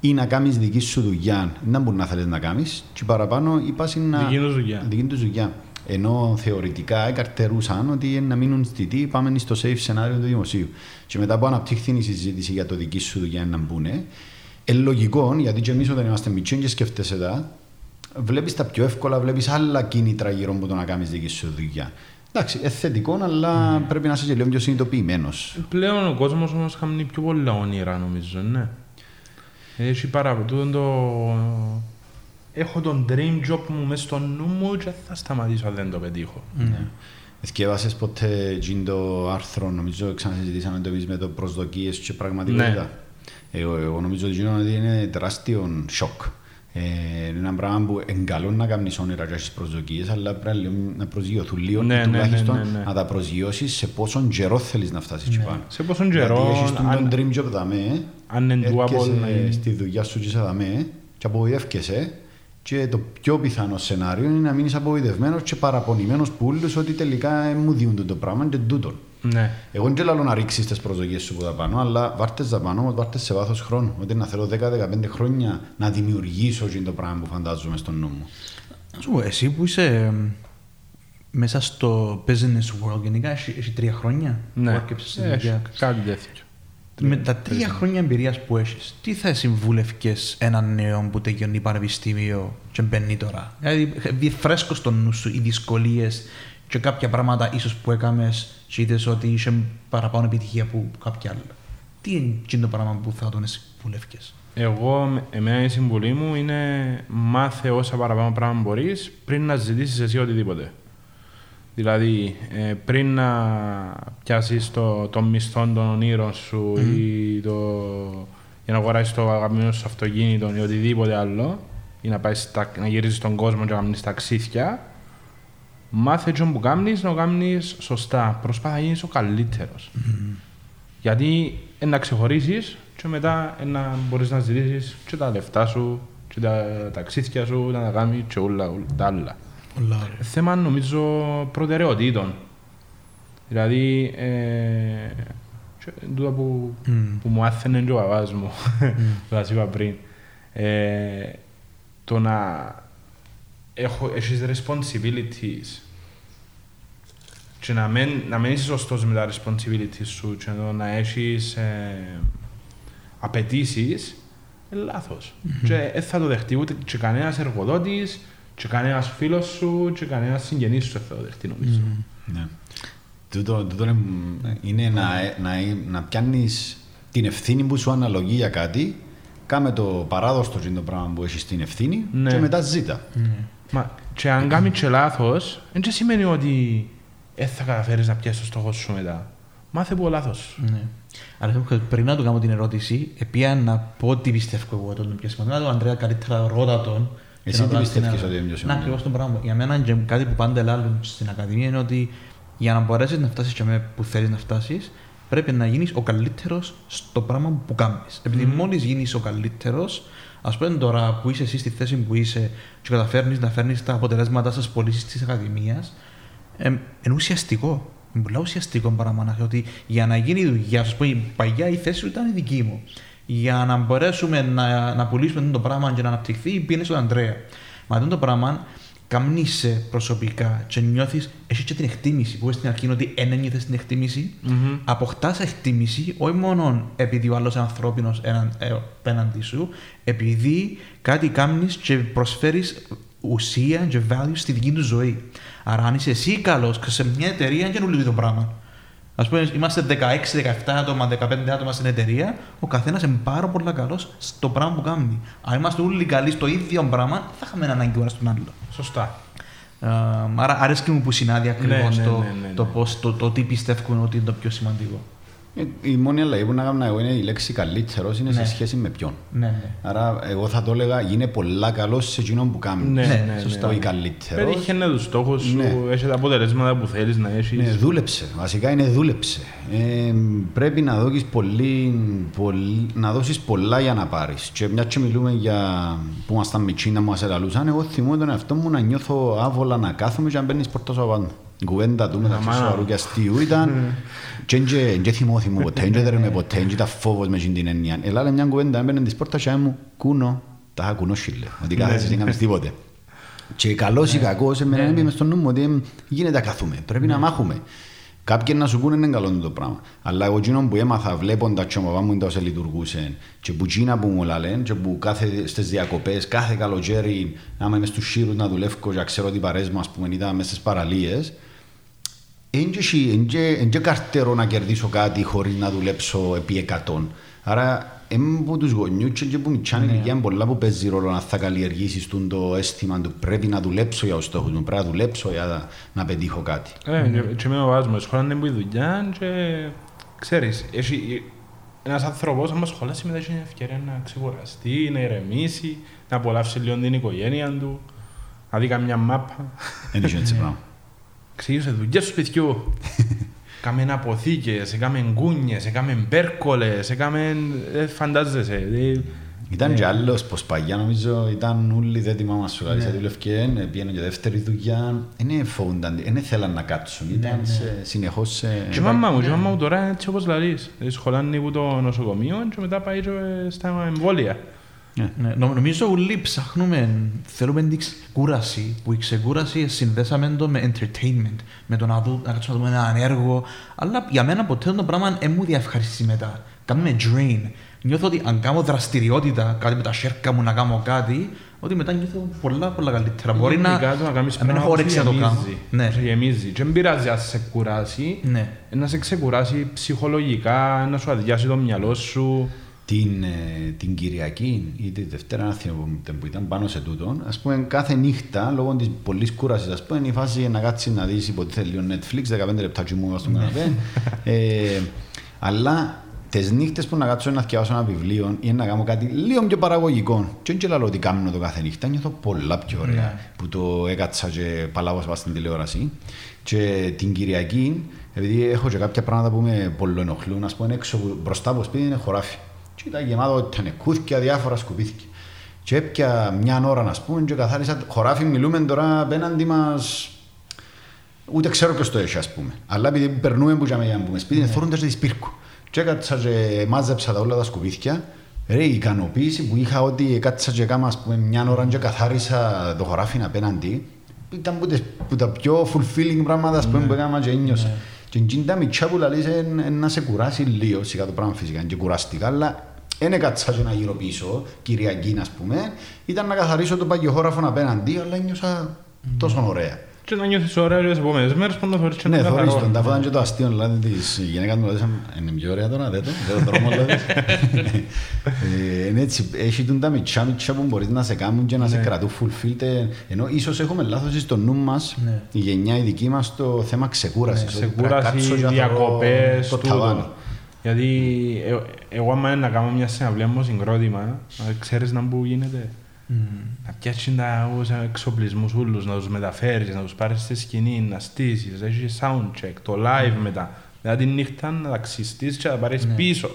Speaker 1: ή να κάνεις δική σου δουλειά, δεν μπορεί να θέλεις να κάνεις και παραπάνω είπα να...
Speaker 3: Δική τους δουλειά.
Speaker 1: Δική τους δουλειά. Ενώ θεωρητικά εκαρτερούσαν ότι είναι να μείνουν στη τι, πάμε στο safe σενάριο του δημοσίου. Και μετά που αναπτύχθη η συζήτηση για το δική σου δουλειά να μπουν, ε, λογικό, γιατί και εμείς όταν είμαστε μικροί και σκέφτεσαι τα, βλέπεις τα πιο εύκολα, βλέπεις άλλα κίνητρα γύρω από το να κάνεις δική σου δουλειά. Εντάξει, είναι θετικό, αλλά πρέπει να είσαι και λίγο πιο συνειδητοποιημένος.
Speaker 3: Πλέον ο κόσμος όμω κάνει πιο πολλά όνειρα, νομίζω, ναι. Έχει πάρα τούτο το. Έχω τον dream job μου μέσα στο νου μου και θα σταματήσω αν δεν το πετύχω.
Speaker 2: Ναι.
Speaker 1: Εθιέβασες ποτέ εκείνο το άρθρο, νομίζω ξανασυζητήσαμε το εμείς με το προσδοκίες και πραγματικότητα;
Speaker 3: Ναι.
Speaker 1: Εγώ, εγώ νομίζω ότι εκείνο ότι είναι τεράστιο σοκ. Ε, είναι ένα πράγμα που είναι καλό να κάνεις όνειρα και έχεις προσδοκίες, αλλά πρέπει λίγο να προσγειωθούν λίγο
Speaker 3: Ναι,
Speaker 1: ή
Speaker 3: ναι, ναι,
Speaker 1: τουλάχιστον
Speaker 3: ναι, ναι.
Speaker 1: να τα προσγειώσεις σε πόσον καιρό θέλεις να φτάσεις ναι. πάνω.
Speaker 3: Σε πόσον καιρό,
Speaker 1: Γιατί έχεις τον,
Speaker 3: αν-
Speaker 1: τον dream job δαμέ,
Speaker 3: αν είναι doable,
Speaker 1: έρχεσαι
Speaker 3: ναι.
Speaker 1: στη δουλειά σου και σε δαμέ και απογοητεύκεσαι και το πιο πιθανό σενάριο είναι να μείνεις απογοητευμένος και παραπονημένος που όλους ότι τελικά ε, μου διούν το πράγμα και τούτον.
Speaker 3: Ναι.
Speaker 1: Εγώ δεν θέλω να ρίξεις τις προσδοκίες σου που τα πάνω, αλλά βάρτες τα πάνω, όμως βάρτες σε βάθος χρόνου. Ότι να θέλω 10-15 χρόνια να δημιουργήσω εκείνο το πράγμα που φαντάζομαι στον νου μου.
Speaker 2: Να σου πω, εσύ που είσαι εμ, μέσα στο business world γενικά, έχεις, έχεις τρία χρόνια που
Speaker 3: Ναι.
Speaker 2: άρκεψες στη
Speaker 3: Έχεις
Speaker 2: δουλειά.
Speaker 3: κάτι τέτοιο.
Speaker 2: Με τα τρία χρόνια εμπειρίας που έχεις, τι θα συμβούλευκε έναν νέο που τελειώνει πανεπιστήμιο και μπαίνει τώρα; Δηλαδή, δει φρέσκος στο νου σου οι δυσκολίες και κάποια πράγματα ίσως που έκαμες και είδες ότι είσαι παραπάνω επιτυχία από κάποια άλλα. Τι είναι εκείνο το πράγμα που θα τον συμβούλευκε.
Speaker 3: Εγώ, εμένα η συμβουλή μου είναι μάθε όσα παραπάνω πράγματα μπορείς πριν να ζητήσεις εσύ οτιδήποτε. Δηλαδή, ε, πριν να πιάσεις το, το μισθό των ονείρων σου ή το, για να αγοράσεις το αγαπημένο σου αυτοκίνητο ή οτιδήποτε άλλο, ή να, πάεις στα, να γυρίσει τον κόσμο και να κάνει ταξίδια, μάθε τι που κάνει να το κάνει σωστά. Προσπάθα να γίνεις ο καλύτερος. Γιατί ε, να ξεχωρίσει και μετά ε, να μπορείς να ζητήσεις και τα λεφτά σου, και τα ταξίδια σου, να τα κάνεις και όλα, όλα τα άλλα.
Speaker 2: Πολλά ωραία.
Speaker 3: θέμα νομίζω προτεραιοτήτων. Δηλαδή, ε, και τούτα που,
Speaker 2: Μμ.
Speaker 3: που μου άθαινε και ο παπάς μου, που σας είπα πριν. Ε, το να έχω, έχεις responsibilities και να μην, να μην είσαι σωστός με τα responsibilities σου και το να έχεις ε, απαιτήσεις, είναι λάθος. Και δεν θα το δεχτεί ούτε και κανένας εργοδότης, και κανένας φίλος σου, και κανένας συγγενής σου δεν θα το δεχτεί νομίζω.
Speaker 1: Ναι. Τούτο, τούτο είναι, είναι να, να, να πιάνεις την ευθύνη που σου αναλογεί για κάτι, κάμε το παράδοστο και το πράγμα που έχεις την ευθύνη
Speaker 3: Ναι.
Speaker 1: και μετά ζήτα.
Speaker 3: Μα και αν κάνεις και λάθος, δεν σημαίνει ότι δεν θα καταφέρεις να πιάσεις το στόχο σου μετά. Μάθε που ο λάθος σου.
Speaker 2: Ναι. Αλλά θέλω- πριν να του κάνω την ερώτηση, επία να πω τι πιστεύω εγώ τον πιο σημαντικό. Να τον Ανδρέα καλύτερα ρώτα τον.
Speaker 1: Εσύ
Speaker 2: και να
Speaker 1: τι
Speaker 2: τον
Speaker 1: πιστεύεις
Speaker 2: στην-
Speaker 1: ότι είναι πιο
Speaker 2: Να
Speaker 1: σημαντικό;
Speaker 2: ακριβώς το πράγμα. Για μένα και κάτι που πάντα λάλλουν στην Ακαδημία είναι ότι για να μπορέσεις να φτάσεις και με που θέλεις να φτάσεις, πρέπει να γίνεις ο καλύτερος στο πράγμα που κάνεις. Επειδή μόλις γίνεις ο καλύτερος, ας πούμε τώρα που είσαι εσύ στη θέση που είσαι και καταφέρνεις να φέρνεις τα αποτελέσματα στις πωλήσει της Ακαδημίας, ε, είναι ουσιαστικό. Είναι πολύ ουσιαστικό πράγμα ότι για να γίνει η δουλειά σου, ας πούμε, η παγιά η θέση σου ήταν η δική μου. Για να μπορέσουμε να, να πουλήσουμε αυτό το πράγμα και να αναπτυχθεί, πήγαινε στον Ανδρέα. Μα αυτό το πράγμα καμνεί σε προσωπικά και νιώθεις, έχεις και την εκτίμηση που είπες στην αρχή είναι ότι δεν ένιωθες την εκτίμηση.
Speaker 3: Μμμ.
Speaker 2: Αποκτάς εκτίμηση όχι μόνο επειδή ο άλλος είναι ανθρώπινος απέναντι σου, επειδή κάτι κάνει και προσφέρεις ουσία και value στη δική του ζωή. Άρα, αν είσαι εσύ καλός σε μια εταιρεία, δεν είναι το πράγμα. Α πούμε, είμαστε 16-17 άτομα, 15 άτομα στην εταιρεία, ο καθένας είναι πάρα πολύ καλός στο πράγμα που κάνει. Αν είμαστε όλοι καλοί στο ίδιο πράγμα, δεν θα είχαμε ανάγκη ο ένας τον άλλο.
Speaker 3: Σωστά.
Speaker 2: Ε, άρα, αρέσκει μου που συνάδει ακριβώς
Speaker 3: Ναι, ναι,
Speaker 2: το,
Speaker 3: ναι, ναι,
Speaker 2: το,
Speaker 3: ναι.
Speaker 2: πώς, το, το τι πιστεύουν ότι είναι το πιο σημαντικό.
Speaker 1: Ε, Η μόνη αλλαγή που να κάνω εγώ είναι η λέξη καλύτερος είναι
Speaker 2: Ναι.
Speaker 1: σε σχέση με ποιον.
Speaker 2: Ναι, ναι.
Speaker 1: Άρα εγώ θα το έλεγα γίνε πολλά καλός σε εκείνον που κάνει.
Speaker 3: Ναι,
Speaker 2: Ναι,
Speaker 3: ναι,
Speaker 2: σωστά.
Speaker 1: Όχι
Speaker 3: ναι.
Speaker 1: καλύτερος.
Speaker 3: Πετύχαινε τους στόχους σου,
Speaker 1: Ναι.
Speaker 3: έχεις τα αποτελέσματα που θέλεις να έχεις.
Speaker 1: Ναι, δούλεψε. Βασικά είναι δούλεψε. Ε, πρέπει να δώσεις, πολύ, πολύ, να δώσεις πολλά για να πάρεις. Και μια και μιλούμε για που ήμασταν με Τσίνα που μας ελαλούσαν, εγώ θυμούμαι τον εαυτό μου να νιώθω άβολα να κάθομαι και να μπαίνεις πόρτας σου απάνω. Η κουβέντα του μεταξύ
Speaker 3: Αμάνα.
Speaker 1: σοβαρού και αστείου ήταν και δεν θυμώθη ποτέ, δεν δέρουμε ποτέ, δεν ήταν φόβος με εκείνη την έννοια. Ελά, λέει μια κουβέντα, έμπαινε της πόρτας και μου κούνο, τα είχα κουνώσει λέει, ότι κάθεσαι δεν κάνεις τίποτε. Και καλός ή κακός, εμένα έμπαινε μες στο νου μου ότι εμ, γίνεται να καθούμε, πρέπει να μάχουμε. Κάποιοι να σου πούνε είναι καλό το πράγμα. Αλλά εγώ εκείνο που έμαθα βλέποντας και ο παπά μου ήταν λειτουργούσε και που εκείνα που μου λένε και που κάθε στις διακοπές, κάθε καλοκαίρι να είμαι μες στους σύρους να δουλεύω και ξέρω ότι οι παρέες μου ας πούμε ήταν μέσα στις παραλίες είναι και καρτερό να κερδίσω κάτι χωρίς να δουλέψω επί εκατόν. Άρα είμαι από τους γονιούς και από μητσάνη ηλικία είναι πολλά που παίζει ρόλο να θα καλλιεργήσεις τον το αίσθημα του πρέπει να δουλέψω για τους στόχους μου, πρέπει να δουλέψω για να- να πετύχω κάτι.
Speaker 3: Ε, και- και με ο βάζουμε, σχολάνε που η δουλειά και ξέρεις, έχει ένας άνθρωπος άμα σχολάσει μετά έχει την ευκαιρία να ξεκουραστεί, να ηρεμήσει, να απολαύσει λίγο την οικογένεια του, να δει καμιά μάπα.
Speaker 1: Δεν είναι έτσι πράγμα.
Speaker 3: Ξεκίνησε δουλειά στο σπιτιού. Κάμε αποθήκες, έκαμε γκούνιες, έκαμε μπέρκολες, έκαμε... Ε, φαντάζεσαι. ε,
Speaker 1: Ήταν και άλλος πως παγιά νομίζω ήταν όλοι δέτοιμα μας σου καλή σε δουλευκέ, πήγαινε και δεύτερη δουλειά, δεν φοβούνταν, δεν θέλαν να κάτσουν, ήταν σε- συνεχώς σε...
Speaker 3: Και η μαμά μου, και η μαμά μου τώρα είναι έτσι όπως λαλείς. Δηλαδή σχολάνει από το νοσοκομείο και μετά πάει και στα εμβόλια.
Speaker 2: Ναι, νο- νομίζω όλοι ψάχνουμε, θέλουμε την ξεκούραση, που η ξεκούραση συνδέσαμε το με entertainment, με το να, δω, να κάτσουμε να δούμε ένα έργο, αλλά για μένα ποτέ το πράγμα δεν μου διαυχαριστεί μετά. Κάνουμε drain. Νιώθω ότι αν κάνω δραστηριότητα, κάτι με τα σέρκα μου να κάνω κάτι, ότι μετά νιώθω πολλά πολλά καλύτερα. Μπορεί να,
Speaker 3: Γενικά το να κάνεις
Speaker 2: να μην έχω
Speaker 3: πράγματα που
Speaker 2: όρεξη να το κάνω.
Speaker 3: γεμίζει.
Speaker 2: Ναι,
Speaker 3: Σε γεμίζει. Και δεν πειράζει αν σε κουράσει,
Speaker 2: ναι.
Speaker 3: να σε ξεκουράσει ψυχολογικά, να σου αδειάσει το μυαλό σου.
Speaker 1: Την, ε, την Κυριακή ή τη Δευτέρα να θυμάμαι που ήταν πάνω σε τούτο, ας πούμε κάθε νύχτα λόγω της πολλής κούρασης, ας πούμε η φάση να κάτσεις να δεις υποτίθεται λίγο Netflix, 15 λεπτά μου στον καναπέ, ε, αλλά τις νύχτες που να κάτσω να διαβάσω ένα βιβλίο ή να κάνω κάτι λίγο πιο παραγωγικό και δεν λέω ότι κάνω το κάθε νύχτα, νιώθω πολλά πιο ωραία
Speaker 2: Ναι.
Speaker 1: που το έκατσα και παλάβω σπά στην τηλεόραση. Και την Κυριακή επειδή έχω και κάποια πράγματα που με πολύ ενοχλούν, ας πούμε έξω που- μπροστά από το σπίτι είναι χωράφι και ήταν γεμάτο ήταν κούθια, διάφορα σκουπίθια. Και έπια μια ώρα, να πούμε, και καθάρισα. Χωράφι, μιλούμε τώρα απέναντι μας. Ούτε ξέρω ποιος το έχει, ας πούμε. Αλλά επειδή περνούμε που για να πούμε σπίτι, είναι θόροντα τη πύρκου. Και έκατσα και μάζεψα τα όλα τα σκουπίθια. Ρε, η ικανοποίηση που είχα ότι κάτσα και κάμα, ας πούμε, μια ώρα και καθάρισα το χωράφι απέναντι, ήταν που, τις, που τα πιο fulfilling πράγματα ας πούμε, που έκανα και ένιωσα. Και εκείνη τα μητσά που λαλείς ε, ε, να σε κουράσει λίγο, σιγά το πράγμα φυσικά, και κουραστικά, αλλά δεν έκατσα και να γύρω πίσω, Κυριακή, ας πούμε, ήταν να καθαρίσω το παγιοχώραφο απέναντι, αλλά ένιωσα τόσο ωραία.
Speaker 3: Και να νιώθεις ωραία τις επόμενες μέρες που να θωρείς και
Speaker 1: Ναι,
Speaker 3: να
Speaker 1: θωρείς
Speaker 3: καθαρό.
Speaker 1: τον, τα φόταν και το αστείο, δηλαδή της γυναίκας μου ρωτήσαν, είναι πιο ωραία τώρα, δεν το, δεν το δρόμο, δηλαδή. Ε, Είναι έτσι, έχει τον τα μητσά μητσά που μπορείς να σε κάνουν και να σε κρατούν fulfilled, ε, ενώ ίσως έχουμε λάθος στο νου μας,
Speaker 2: Ναι.
Speaker 1: η γενιά η δική μας, το θέμα ξεκούρασης. ότι πρέπει να κάτσω
Speaker 3: Ξεκούραση,
Speaker 1: και να θωρώ
Speaker 3: διακοπές,
Speaker 1: το ταβάνι.
Speaker 3: Τούτο. Γιατί ε, εγώ άμα είναι να κάνω μια συναυλία μου συγκρότημα, ε, ξέρεις να μπου γίνεται. Να πιάσεις τα τους εξοπλισμούς όλους, να τους μεταφέρεις, να τους πάρεις στη σκηνή, να στήσεις, έχεις soundcheck, το live μετά. Δηλαδή τη νύχτα να ταξιστείς και να τα πάρεις πίσω.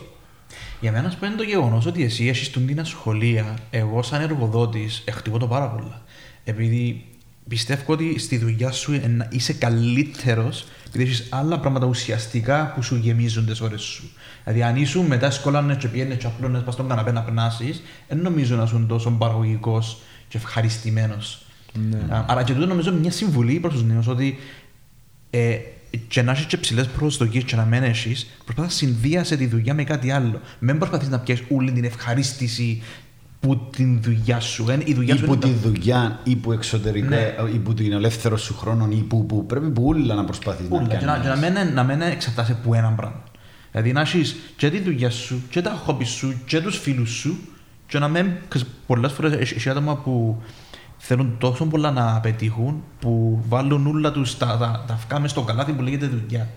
Speaker 2: Για μένα, ας πούμε, είναι το γεγονός ότι εσύ έχεις τον την ασχολία. Εγώ, σαν εργοδότης, εκτιμώ το πάρα πολλά. Επειδή πιστεύω ότι στη δουλειά σου ε, να είσαι καλύτερος, επειδή έχει άλλα πράγματα ουσιαστικά που σου γεμίζουν τις ώρες σου. Δηλαδή, αν ήσουν μετά σκόλανες και πιένε και απλώνες πας στον καναπέ να περνάσεις, δεν νομίζω να ήσουν τόσο παραγωγικός και ευχαριστημένος.
Speaker 3: Ναι.
Speaker 2: Άρα και τούτο νομίζω μια συμβουλή προς τους νέους ότι ε, και να έχεις και ψηλές προσδοκίες και να μην έχεις, προσπαθά να συνδύασε τη δουλειά με κάτι άλλο. Μην προσπαθείς να πιέσει όλη την ευχαρίστηση που την δουλειά σου. Εν- Η δουλειά
Speaker 1: Ή
Speaker 2: σου
Speaker 1: που
Speaker 2: είναι
Speaker 1: τη
Speaker 2: τα-
Speaker 1: δουλειά, ή που εξωτερικά,
Speaker 2: Ναι.
Speaker 1: ή που την ελεύθερο σου χρόνο, ή που, που πρέπει που όλα να προσπαθείς να
Speaker 2: Ούλα, και να, και να
Speaker 1: κάνεις.
Speaker 2: μην, να μην εξαρτάσαι από ένα πράγμα. Δηλαδή να έχεις και τη δουλειά σου, και τα χόμπι σου, και τους φίλους σου, και να μην. Πολλές φορές έχει άτομα που θέλουν τόσο πολλά να πετύχουν που βάλουν όλα τους τα, τα, τα αυκά μες στο καλάθι που λέγεται δουλειά.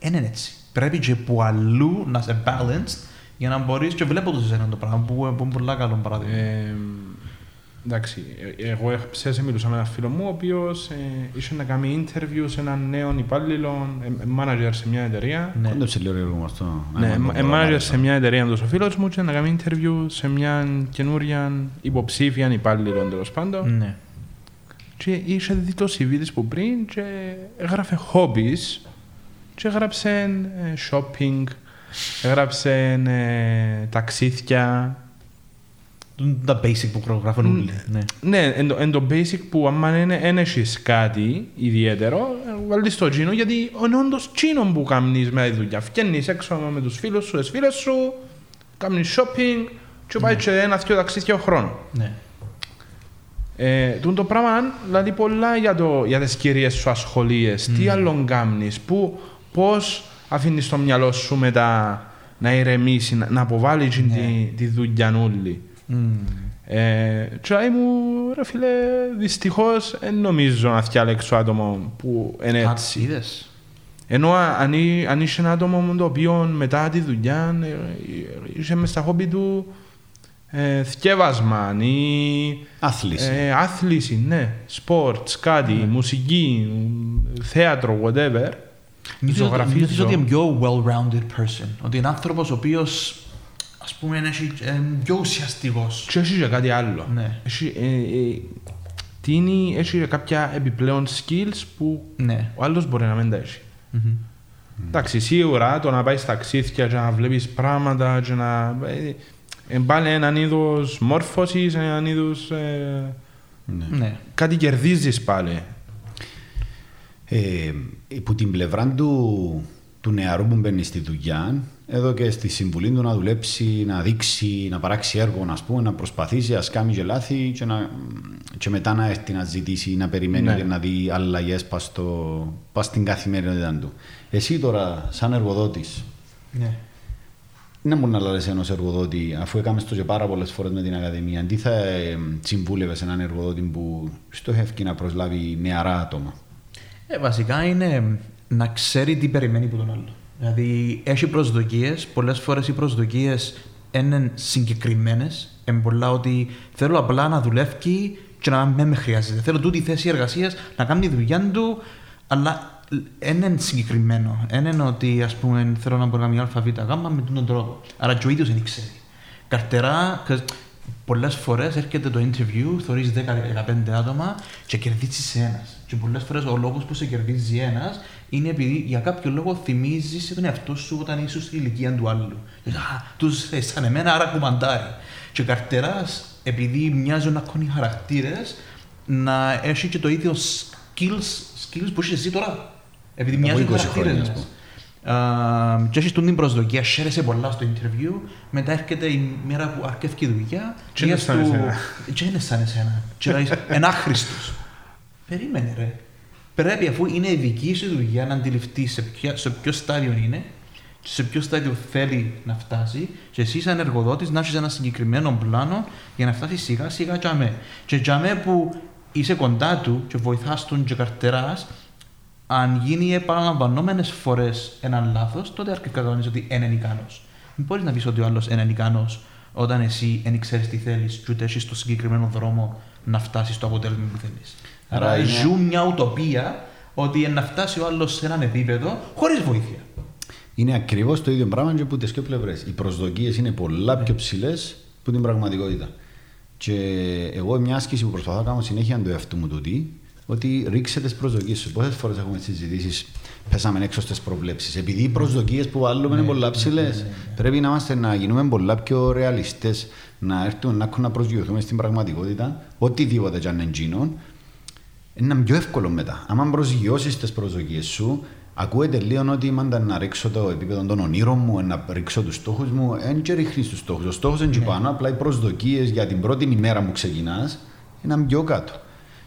Speaker 2: Δεν είναι έτσι. Πρέπει και που αλλού να είσαι balanced για να μπορείς και βλέπω το σε ένα το πράγμα που, που είναι πολύ καλό παράδειγμα.
Speaker 3: Ε, εντάξει, ε, εγώ χθες μιλούσα με έναν φίλο μου ο οποίος ε, είχε να κάνει interview σε έναν νέο υπάλληλο, ε, ε, manager σε μια εταιρεία.
Speaker 2: Ναι.
Speaker 1: Κόντεψε λίγο λίγο μας το.
Speaker 3: Ναι,
Speaker 1: να
Speaker 3: ε,
Speaker 1: το
Speaker 3: ε,
Speaker 1: προλάβω.
Speaker 3: manager σε μια εταιρεία του ο φίλος μου και να κάνει interview σε μια καινούρια υποψήφια υπάλληλο τέλος πάντων.
Speaker 2: ναι.
Speaker 3: Και είχε δει το CV της που πριν και έγραφε hobbies και έγραψε ε, shopping, έγραψε ε, ταξίδια,
Speaker 2: Τα basic που γράφουν όλοι. Ναι.
Speaker 3: Ναι, εν το, εν το basic που άμα είναι, δεν έχεις κάτι ιδιαίτερο, ε, βάλεις το τσίνο γιατί είναι όντως τσίνο που κάνεις με τη δουλειά. Φκένεις έξω με τους φίλους σου, τις φίλες σου, κάνεις shopping και πάει και ένα-δυο ταξίδια ο χρόνος.
Speaker 2: ναι.
Speaker 3: Ε, τούτο το πράγμα δηλαδή πολλά για, το, για τις κυρίες σου ασχολίες. Τι άλλο κάνεις, που, πώς αφήνεις το μυαλό σου μετά να ηρεμήσει, να, να αποβάλει την τη, τη δουλειά όλη.
Speaker 2: Μμμ.
Speaker 3: Ε, τσάι μου, ρε φίλε, δυστυχώς δεν νομίζω να φτιάλεξω άτομο που είναι
Speaker 2: Α,
Speaker 3: έτσι.
Speaker 2: είδες.
Speaker 3: Ενώ α- αν, εί- αν είσαι ένα άτομο το οποίο μετά τη δουλειά ε, ε, είσαι μες στα χόμπι του ε, θκεύασμα ή
Speaker 1: Άθληση.
Speaker 3: ε, άθληση, ναι, σπορτς, κάτι, μουσική, μ, θέατρο, whatever.
Speaker 2: Νιώθεις
Speaker 3: ζωγραφίζω.
Speaker 2: νιώθεις ότι είναι πιο well-rounded person; Ότι είναι άνθρωπος ο οποίος, ας πούμε, είναι έχει- είναι πιο ουσιαστικός.
Speaker 3: Και έχει και κάτι άλλο.
Speaker 2: Ναι.
Speaker 3: Έχει, ε, ε, τι είναι, έχει και κάποια επιπλέον skills που
Speaker 2: Ναι.
Speaker 3: ο άλλος μπορεί να μην τα έχει.
Speaker 2: Μμμ.
Speaker 3: Εντάξει, σίγουρα το να πάεις στα ταξίδια και να βλέπεις πράγματα και να... Ε, ε, πάλι έναν είδος μόρφωσης, έναν είδος... Ε,
Speaker 1: Ναι.
Speaker 2: Ναι.
Speaker 3: κάτι κερδίζεις πάλι.
Speaker 1: Ε, που την πλευρά του, του νεαρού που μπαίνει στη δουλειά, εδώ και στη συμβουλή του να δουλέψει, να δείξει, να παράξει έργο, να, πούμε, να προσπαθήσει, να κάνει και λάθη και, να, και μετά να έρθει να ζητήσει ή να περιμένει
Speaker 3: Ναι.
Speaker 1: και να δει αλλαγές πας πας στην καθημερινότητα του. Εσύ τώρα, σαν εργοδότης,
Speaker 2: Ναι.
Speaker 1: δεν μπορεί να λες ενός εργοδότη, αφού έκαμες το και πάρα πολλές φορές με την Ακαδημία, τι θα ε, συμβούλευες έναν εργοδότη που στοχεύει να προσλάβει νεαρά άτομα;
Speaker 2: Ε, βασικά είναι να ξέρει τι περιμένει από τον άλλο. Δηλαδή, έχει προσδοκίες. Πολλές φορές οι προσδοκίες είναι συγκεκριμένες. Είναι πολλά ότι θέλω απλά να δουλεύει και να μην με χρειάζεται. Θέλω τούτη θέση εργασίας να κάνει τη δουλειά του, αλλά δεν είναι συγκεκριμένο. Δεν είναι ότι ας πούμε, θέλω να μπορώ να κάνω ΑΒ γ με τον τρόπο. Άρα και ο ίδιος δεν ξέρει. Καρτερά, 'cause πολλές φορές έρχεται το interview, θεωρεί 10-15 άτομα και κερδίζει ένας. Και πολλές φορές ο λόγος που σε κερδίζει ένας είναι επειδή για κάποιο λόγο θυμίζεις τον εαυτό σου όταν ήσουν στην ηλικία του άλλου. Α, τους σαν εμένα, άρα κουμαντάρει. Και ο καρτεράς, επειδή μοιάζουν να έχουν χαρακτήρες, να έχει και το ίδιο skills, skills που έχεις εσύ τώρα. Επειδή μοιάζουν χαρακτήρες. Uh, και έχεις την προσδοκία, χαίρεσαι πολλά στο interview, μετά έρχεται η μέρα που αρκεύει η δουλειά
Speaker 3: και είναι σαν εσένα.
Speaker 2: Και είναι σαν εσένα. Και να είσαι ένα άχρηστος. Περίμενε ρε. Πρέπει αφού είναι η δική σου δουλειά να αντιληφθεί σε, ποιο, σε ποιο στάδιο είναι και σε ποιο στάδιο θέλει να φτάσει και εσύ σαν εργοδότης να έχεις ένα συγκεκριμένο πλάνο για να φτάσεις σιγά σιγά τζαμέ. Και τζαμέ που είσαι κοντά του και βοηθάς τον και καρτεράς αν γίνει επαναλαμβανόμενες φορές ένα λάθος, τότε αρκετά καταλαβαίνει ότι είναι ικανός. Δεν μπορείς να πεις ότι ο άλλος είναι ικανός όταν εσύ δεν ξέρεις τι θέλεις και ούτε έχει το συγκεκριμένο δρόμο να φτάσεις στο αποτέλεσμα που θέλεις. Άρα είναι... ζουν μια ουτοπία ότι να φτάσει ο άλλος σε έναν επίπεδο χωρίς βοήθεια.
Speaker 1: Είναι ακριβώς το ίδιο πράγμα και από τις δύο πλευρές. Οι προσδοκίες είναι πολλά πιο ψηλές από την πραγματικότητα. Και εγώ μια άσκηση που προσπαθώ να κάνω συνέχεια το εαυτού μου τούτη ότι ρίξε τις προσδοκίες σου. Πόσες φορές έχουμε συζητήσεις, πέσαμε έξω στις προβλέψεις. Επειδή οι προσδοκίες που βάλουμε είναι πολλά ψηλές, πρέπει να, είμαστε, να γίνουμε πολλά πιο ρεαλιστές, να έρθουμε να, να προσγειωθούμε στην πραγματικότητα, οτιδήποτε κι αν είναι εκείνο, είναι πιο εύκολο μετά. Αν προσγειώσεις τις προσδοκίες σου, ακούεται λίγο ότι είμαι να ρίξω το επίπεδο των ονείρων μου, να ρίξω τους στόχους μου, δεν και ρίχνεις τους στόχους. Ο στόχος είναι ναι. πάνω, απλά οι προσδοκίες για την πρώτη ημέρα που ξεκινάς είναι πιο κάτω.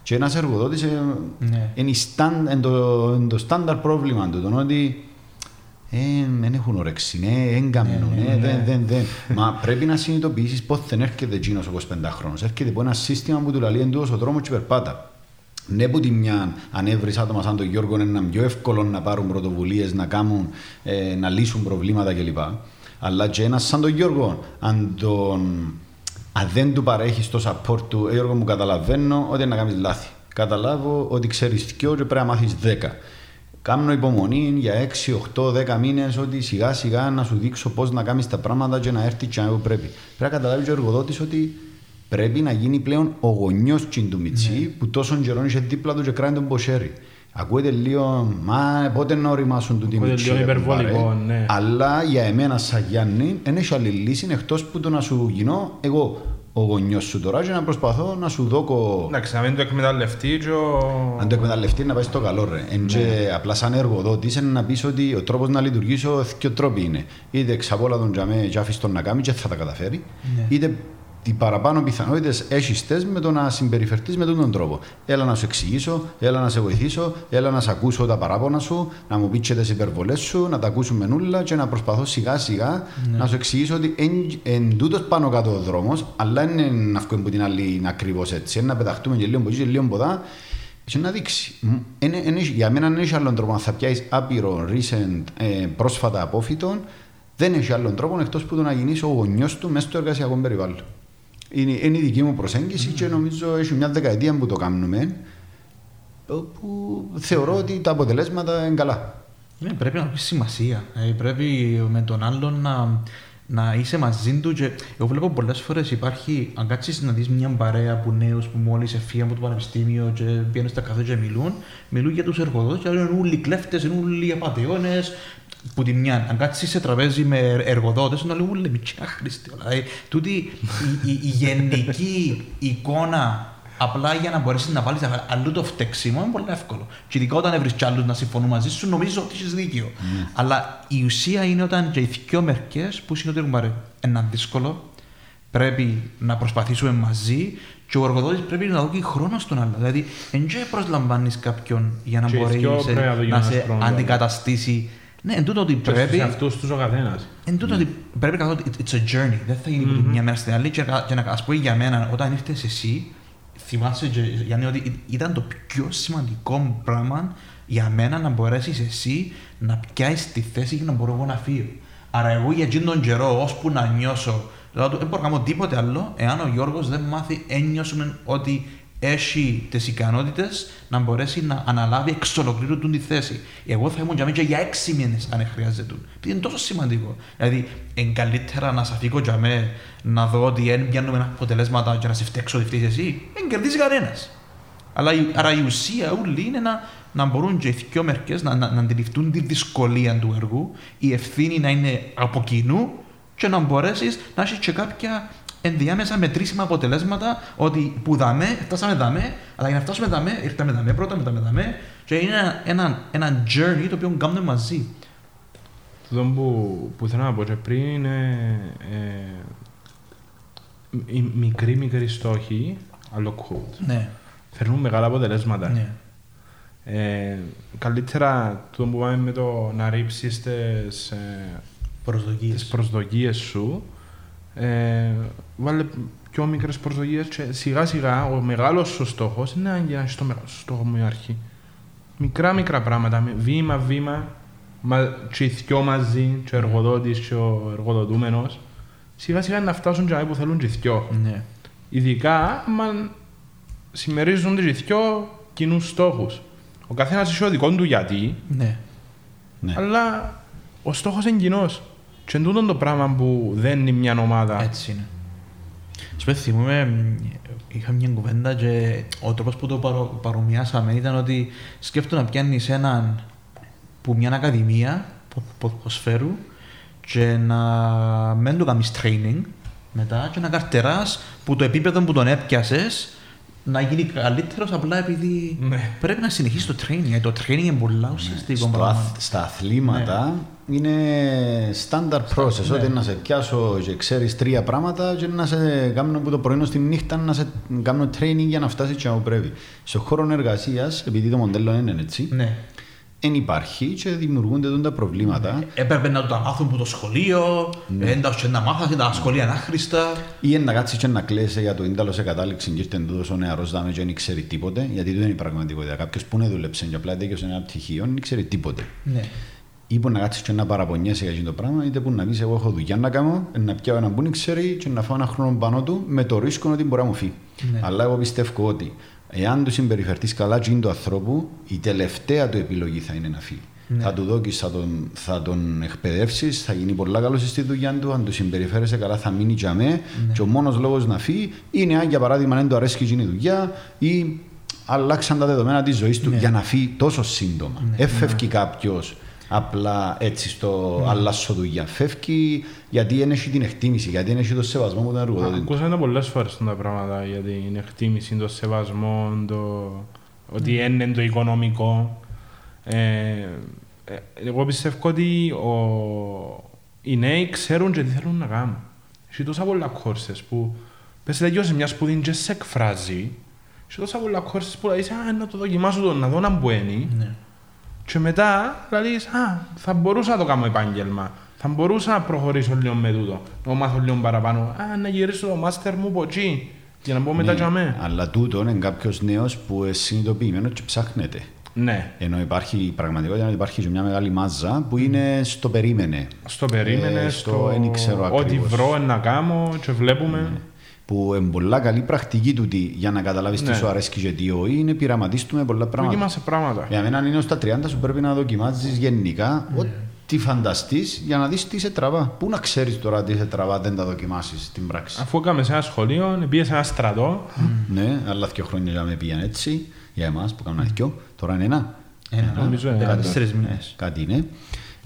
Speaker 1: Και ένας εργοδότης ε, ναι. είναι, το, το στάνταρ πρόβλημα του, τον ότι δεν έχουν όρεξη, ναι, δεν κάνουν, ναι, ναι, δεν, δεν, δεν. Μα πρέπει να συνειδητοποιήσεις πώς δεν έρχεται εκείνος 25 χρόνος. Έρχεται από ένα σύστημα που του λέει εντός ο δρόμος και περπάτα. Ναι, που τη μια αν έβρεις άτομα σαν τον Γιώργο είναι πιο εύκολο να πάρουν πρωτοβουλίες, να, κάνουν, ε, να λύσουν προβλήματα κλπ. Αλλά και ένας σαν τον Γιώργο, αν τον αν δεν του παρέχεις το support του, Γιώργο μου καταλαβαίνω ότι να κάνεις λάθη. Καταλάβω ότι ξέρεις δυο και πρέπει να μάθεις 10. Κάνω υπομονή για 6, 8, 10 μήνες ότι σιγά σιγά να σου δείξω πώς να κάνεις τα πράγματα και να έρθει και που πρέπει. Πρέπει να καταλάβει ο εργοδότη ότι πρέπει να γίνει πλέον ο γονιός του Μιτσί ναι. που τόσο καιρό είσαι δίπλα του και κράει τον ποσέρι. Ακούγεται λίγο, μα πότε να οριμάσουν του
Speaker 3: τιμή λίγο υπερβολικό, ναι.
Speaker 1: Αλλά για εμένα σαν Γιάννη, δεν έχει άλλη λύση εκτός που το να σου γίνω εγώ ο γονιός σου τώρα και να προσπαθώ να σου δώκω...
Speaker 3: Εντάξει, να μην το εκμεταλλευτεί και
Speaker 1: ο... Αν το εκμεταλλευτεί να πάει στο καλό ρε. Ναι. Και απλά σαν εργοδότης είναι να πεις ότι ο τρόπος να λειτουργήσω δύο τρόποι είναι. Είτε ξαπόλα τον τζαμέ και άφησε τον να κάνει και θα τα καταφέρει. Ναι. Είτε τι παραπάνω πιθανότητες έχεις τε με το να συμπεριφερθείς με τον τρόπο. Έλα να σου εξηγήσω, έλα να σε βοηθήσω, έλα να σε ακούσω τα παράπονα σου, να μου πεις τις υπερβολές σου, να τα ακούσουμε νουλα και να προσπαθώ σιγά σιγά ναι. να σου εξηγήσω ότι εν, εν τούτος πάνω κάτω ο δρόμος, αλλά είναι να βγούμε από την άλλη είναι ακριβώς έτσι. Να πεταχτούμε και λίγο από και λίγο από και να δείξει. Είναι, είναι, για μένα δεν έχει άλλον τρόπο να θα πιάσεις άπειρο recent, ε, πρόσφατα απόφυτο, δεν έχει άλλον τρόπο εκτός που το να γίνεις ο γονιός του μέσα στο εργασιακό περιβάλλον. Είναι, είναι η δική μου προσέγγιση mm. και νομίζω έχει μια δεκαετία που το κάνουμε που θεωρώ ότι τα αποτελέσματα είναι καλά.
Speaker 2: Ναι, πρέπει να έχει σημασία. Ε, πρέπει με τον άλλον να, να είσαι μαζί του. Και εγώ βλέπω πολλές φορές υπάρχει, αν κάτσεις να δεις μια παρέα από νέου που μόλις εφύγαν από το πανεπιστήμιο και πηγαίνουν στα καθόλου και μιλούν, μιλούν για τους εργοδότες και είναι όλοι κλέφτες, είναι όλοι απαταιώνες, που τη μια, αν κάτσεις σε τραπέζι με εργοδότες, να λέγουν λέμε και άχρηστη. Δηλαδή, τούτη η, η, η, γενική εικόνα απλά για να μπορέσεις να βάλεις αλλού το φταίξιμο είναι πολύ εύκολο. Και ειδικά όταν βρει κι άλλους να συμφωνούν μαζί σου, νομίζω ότι έχεις δίκιο. Mm. Αλλά η ουσία είναι όταν και οι δυο μερικές που συνοδεύουν ένα δύσκολο, πρέπει να προσπαθήσουμε μαζί και ο εργοδότης πρέπει να δώσει χρόνο στον άλλο. Δηλαδή, δεν προσλαμβάνεις κάποιον για να μπορεί να σε αντικαταστήσει ναι, εν τούτο ότι πρέπει.
Speaker 3: Σε αυτούς τους ο καθένας.
Speaker 2: Εν τούτο ότι πρέπει να It's a journey. Δεν θα γίνει μια μέρα στην άλλη. Και, να ας πούμε για μένα, όταν ήρθες εσύ, θυμάσαι Γιάννη ότι ήταν το πιο σημαντικό πράγμα για μένα να μπορέσεις εσύ να πιάσεις τη θέση και να μπορώ εγώ να φύγω. Άρα εγώ για εκείνον τον καιρό, ώσπου να νιώσω, δηλαδή δεν μπορώ να κάνω τίποτε άλλο, εάν ο Γιώργος δεν μάθει, ένιωσουμε ότι έχει τις ικανότητες να μπορέσει να αναλάβει εξ ολοκλήρου του τη θέση. Εγώ θα ήμουν για μένα για έξι μήνες αν χρειάζεται. Επειδή είναι τόσο σημαντικό. Δηλαδή, είναι καλύτερα να σε αφήκω για μένα να δω ότι δεν πιάνουμε αποτελέσματα και να σε φταίξω ότι φταίει εσύ. Δεν κερδίζει κανένας. Αλλά η- άρα η ουσία όλη είναι να, να μπορούν και οι δυο μερικές να, να, να αντιληφθούν τη δυσκολία του έργου, η ευθύνη να είναι από κοινού και να μπορέσεις να έχεις και κάποια ενδιάμεσα μετρήσιμα αποτελέσματα ότι που δαμέ, φτάσαμε δαμέ, αλλά για να φτάσουμε δαμέ, ήρθαμε δαμέ πρώτα, μετά με δαμέ και είναι ένα, ένα, ένα journey το οποίο κάνουμε μαζί.
Speaker 3: Το που, που θέλω να πω και πριν είναι ε, οι μικροί μικροί στόχοι, αλλά quote,
Speaker 2: Ναι,
Speaker 3: φέρνουν μεγάλα αποτελέσματα.
Speaker 2: ναι.
Speaker 3: Ε, καλύτερα το που πάμε με το να ρίψεις τις, ε,
Speaker 2: Προσδοκίες.
Speaker 3: τις προσδοκίες σου, ε, βάλε πιο μικρές προσδοκίες και σιγά σιγά ο μεγάλος σου στόχος είναι να γίνεις το μεγάλο σου στόχο με αρχή. Μικρά μικρά πράγματα, με βήμα βήμα, μα, και οι δυο μαζί, και ο εργοδότης και ο εργοδοτούμενος, σιγά σιγά να φτάσουν και που θέλουν και οι δυο.
Speaker 2: Ναι.
Speaker 3: Ειδικά αν συμμερίζονται και οι δυο κοινούς στόχους. Ο καθένας έχει ο δικό του γιατί,
Speaker 2: ναι.
Speaker 1: Ναι.
Speaker 3: αλλά ο στόχος είναι κοινός. Και τούτο το πράγμα που δεν είναι μια ομάδα.
Speaker 2: Έτσι είναι. Σου πω, θυμούμαι, μ, είχα μια κουβέντα και ο τρόπος που το παρο, παρομοιάσαμε ήταν ότι σκέφτομαι να πιάνεις έναν που μια ακαδημία πο- πο- ποδοσφαίρου και να μην του κάνεις training μετά και να καρτεράς που το επίπεδο που τον έπιασες να γίνει καλύτερος απλά επειδή
Speaker 3: Ναι.
Speaker 2: πρέπει να συνεχίσει το training. γιατί Το training είναι πολλά ουσιαστικό
Speaker 1: Στο
Speaker 2: πράγμα.
Speaker 1: αθ- στα αθλήματα είναι standard process. Ότι να σε πιάσω και ξέρεις τρία πράγματα και να σε κάνω από το πρωί στη νύχτα να σε κάνω training για να φτάσει και όπου πρέπει. Σε χώρο εργασίας, επειδή το μοντέλο είναι έτσι,
Speaker 2: Ναι.
Speaker 1: Δεν υπάρχει και δημιουργούνται τότε τα προβλήματα.
Speaker 2: Έπρεπε να τα μάθουν από το σχολείο,
Speaker 1: Ναι.
Speaker 2: έντας και να μάθουν τα σχολεία είναι άχρηστα.
Speaker 1: Ή να κάτσεις και να κλαίσει για το ίνταλο σε κατάληξη και ήρθε τούτος ο νεαρός δάμε και δεν ξέρει τίποτε, γιατί δεν είναι η πραγματικότητα. Κάποιος που είναι δούλεψε και απλά τέτοιο ένα πτυχίο, δεν ξέρει τίποτε.
Speaker 2: Ναι.
Speaker 1: Ή που να κάτσεις και να παραπονιέσαι για αυτό το πράγμα, είτε που να πεις: Εγώ έχω δουλειά να κάνω, να πιάω έναν που δεν ξέρει και να φάω ένα χρόνο πάνω του με το ρίσκο ότι μπορεί να μου φύγει.
Speaker 2: Ναι.
Speaker 1: Αλλά εγώ πιστεύω ότι εάν του συμπεριφερθείς καλά, τζιν του ανθρώπου, η τελευταία του επιλογή θα είναι να φύγει.
Speaker 2: Ναι.
Speaker 1: Θα του δώσει, θα τον, θα τον εκπαιδεύσεις, θα γίνει πολλά καλό στη δουλειά του. Αν του συμπεριφέρεσαι καλά, θα μείνει για μέ.
Speaker 2: Ναι.
Speaker 1: Και ο μόνος λόγος να φύγει είναι αν για παράδειγμα δεν του αρέσει η δουλειά ή αλλάξαν τα δεδομένα της ζωής του
Speaker 2: Ναι.
Speaker 1: για να φύγει τόσο σύντομα.
Speaker 2: Ναι.
Speaker 1: Έφευγε κάποιος απλά έτσι στο
Speaker 2: Ναι.
Speaker 1: αλλάσσο δουλειά. Φεύγει γιατί δεν έχει την εκτίμηση, γιατί δεν έχει το σεβασμό που τον εργοδότη του.
Speaker 3: Ακούσαμε τα πολλές φορές τα πράγματα για την εκτίμηση, το σεβασμό, το... ότι είναι το οικονομικό. Ε, ε, εγώ πιστεύω ότι ο... οι νέοι ξέρουν και τι θέλουν να κάνουν. Έχει τόσα πολλά κόρσες που πες τελειώσει μιας σπουδή και σε εκφράζει. Έχει τόσα πολλά κόρσες που λες, α, να το δοκιμάσω το, να δω να μπαίνει.
Speaker 2: Ναι.
Speaker 3: Και μετά λες, α, θα μπορούσα να το κάνω επάγγελμα. Θα μπορούσα να προχωρήσω λίγο με τούτο. Να μάθω λίγο παραπάνω. Α, να γυρίσω το μάστερ μου από εκεί. Για να μπω μετά
Speaker 1: Ναι,
Speaker 3: για μέ.
Speaker 1: αλλά τούτο είναι κάποιος νέος που είναι συνειδητοποιημένος και ψάχνεται.
Speaker 3: Ναι.
Speaker 1: Ενώ υπάρχει η πραγματικότητα είναι ότι υπάρχει και μια μεγάλη μάζα που είναι στο περίμενε.
Speaker 3: Στο περίμενε,
Speaker 1: Ε,
Speaker 3: στο,
Speaker 1: στο εν ξέρω
Speaker 3: ό,τι
Speaker 1: ακριβώς.
Speaker 3: βρω να κάνω και βλέπουμε.
Speaker 1: Που είναι πολλά καλή πρακτική τούτη για να καταλάβεις τι
Speaker 3: Ναι.
Speaker 1: σου αρέσει και τι όχι, είναι πειραματίστου με πολλά πράγματα.
Speaker 3: Δοκίμασε πράγματα.
Speaker 1: Για μένα, αν είναι στα 30, σου πρέπει να δοκιμάζεις γενικά
Speaker 3: Ναι.
Speaker 1: ό,τι φανταστείς για να δεις τι σε τραβά. Πού να ξέρεις τώρα τι σε τραβά, δεν τα δοκιμάσεις στην πράξη.
Speaker 3: Αφού έκαμε σε ένα σχολείο, πήγες σε ένα στρατό.
Speaker 1: Ναι, άλλα δύο χρόνια για με πήγαν έτσι, για εμάς που κάνουμε δυο. Τώρα είναι ένα.
Speaker 2: Ένα,
Speaker 3: Νομίζω είναι
Speaker 2: δεκατέσσερις
Speaker 1: Ναι,
Speaker 2: μήνες.
Speaker 1: κάτι είναι.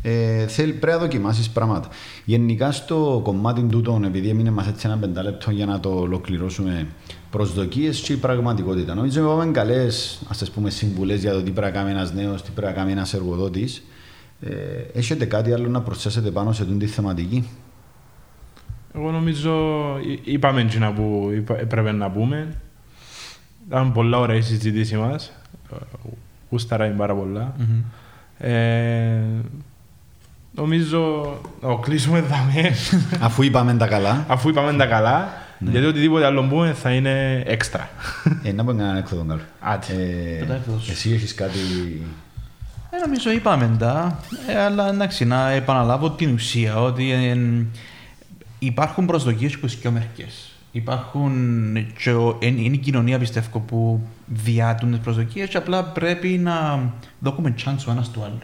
Speaker 1: Ε, θέλει, πρέπει να δοκιμάσεις πράγματα. Γενικά στο κομμάτι τούτων, επειδή έμεινε μας έτσι ένα πεντάλεπτο για να το ολοκληρώσουμε, προσδοκίες και η πραγματικότητα. Νομίζω ότι πάμε καλές πούμε συμβουλές για το τι πρέπει να κάνει ένας νέος, τι πρέπει να κάνει ένας εργοδότης. Ε, έχετε κάτι άλλο να προσθέσετε πάνω σε αυτή τη θεματική;
Speaker 3: Εγώ νομίζω εί- είπαμε εκείνα που είπα- έπρεπε να πούμε. Ήταν πολλά ωραία η συζήτηση μας. Γούσταρα είναι πάρα πολλά.
Speaker 2: Μμμ.
Speaker 3: Ε, νομίζω να κλείσουμε δαμέ,
Speaker 1: Αφού είπαμε τα καλά,
Speaker 3: αφού είπαμε τα καλά, γιατί οτιδήποτε άλλο πούμε θα είναι έξτρα.
Speaker 1: ε, να πούμε ένα έκδοτο καλό.
Speaker 3: Άντε.
Speaker 1: Ε,
Speaker 2: Πετά έκδοτος.
Speaker 1: εσύ έχεις κάτι.
Speaker 2: Ε, νομίζω είπαμε τα, ε, αλλά εντάξει, να επαναλάβω την ουσία ότι ε, υπάρχουν προσδοκίες που και μερικές. Υπάρχουν και ο- είναι είναι η κοινωνία πιστεύω που διάτουν τις προσδοκίες και απλά πρέπει να δώσουμε chance ο ένας του άλλου.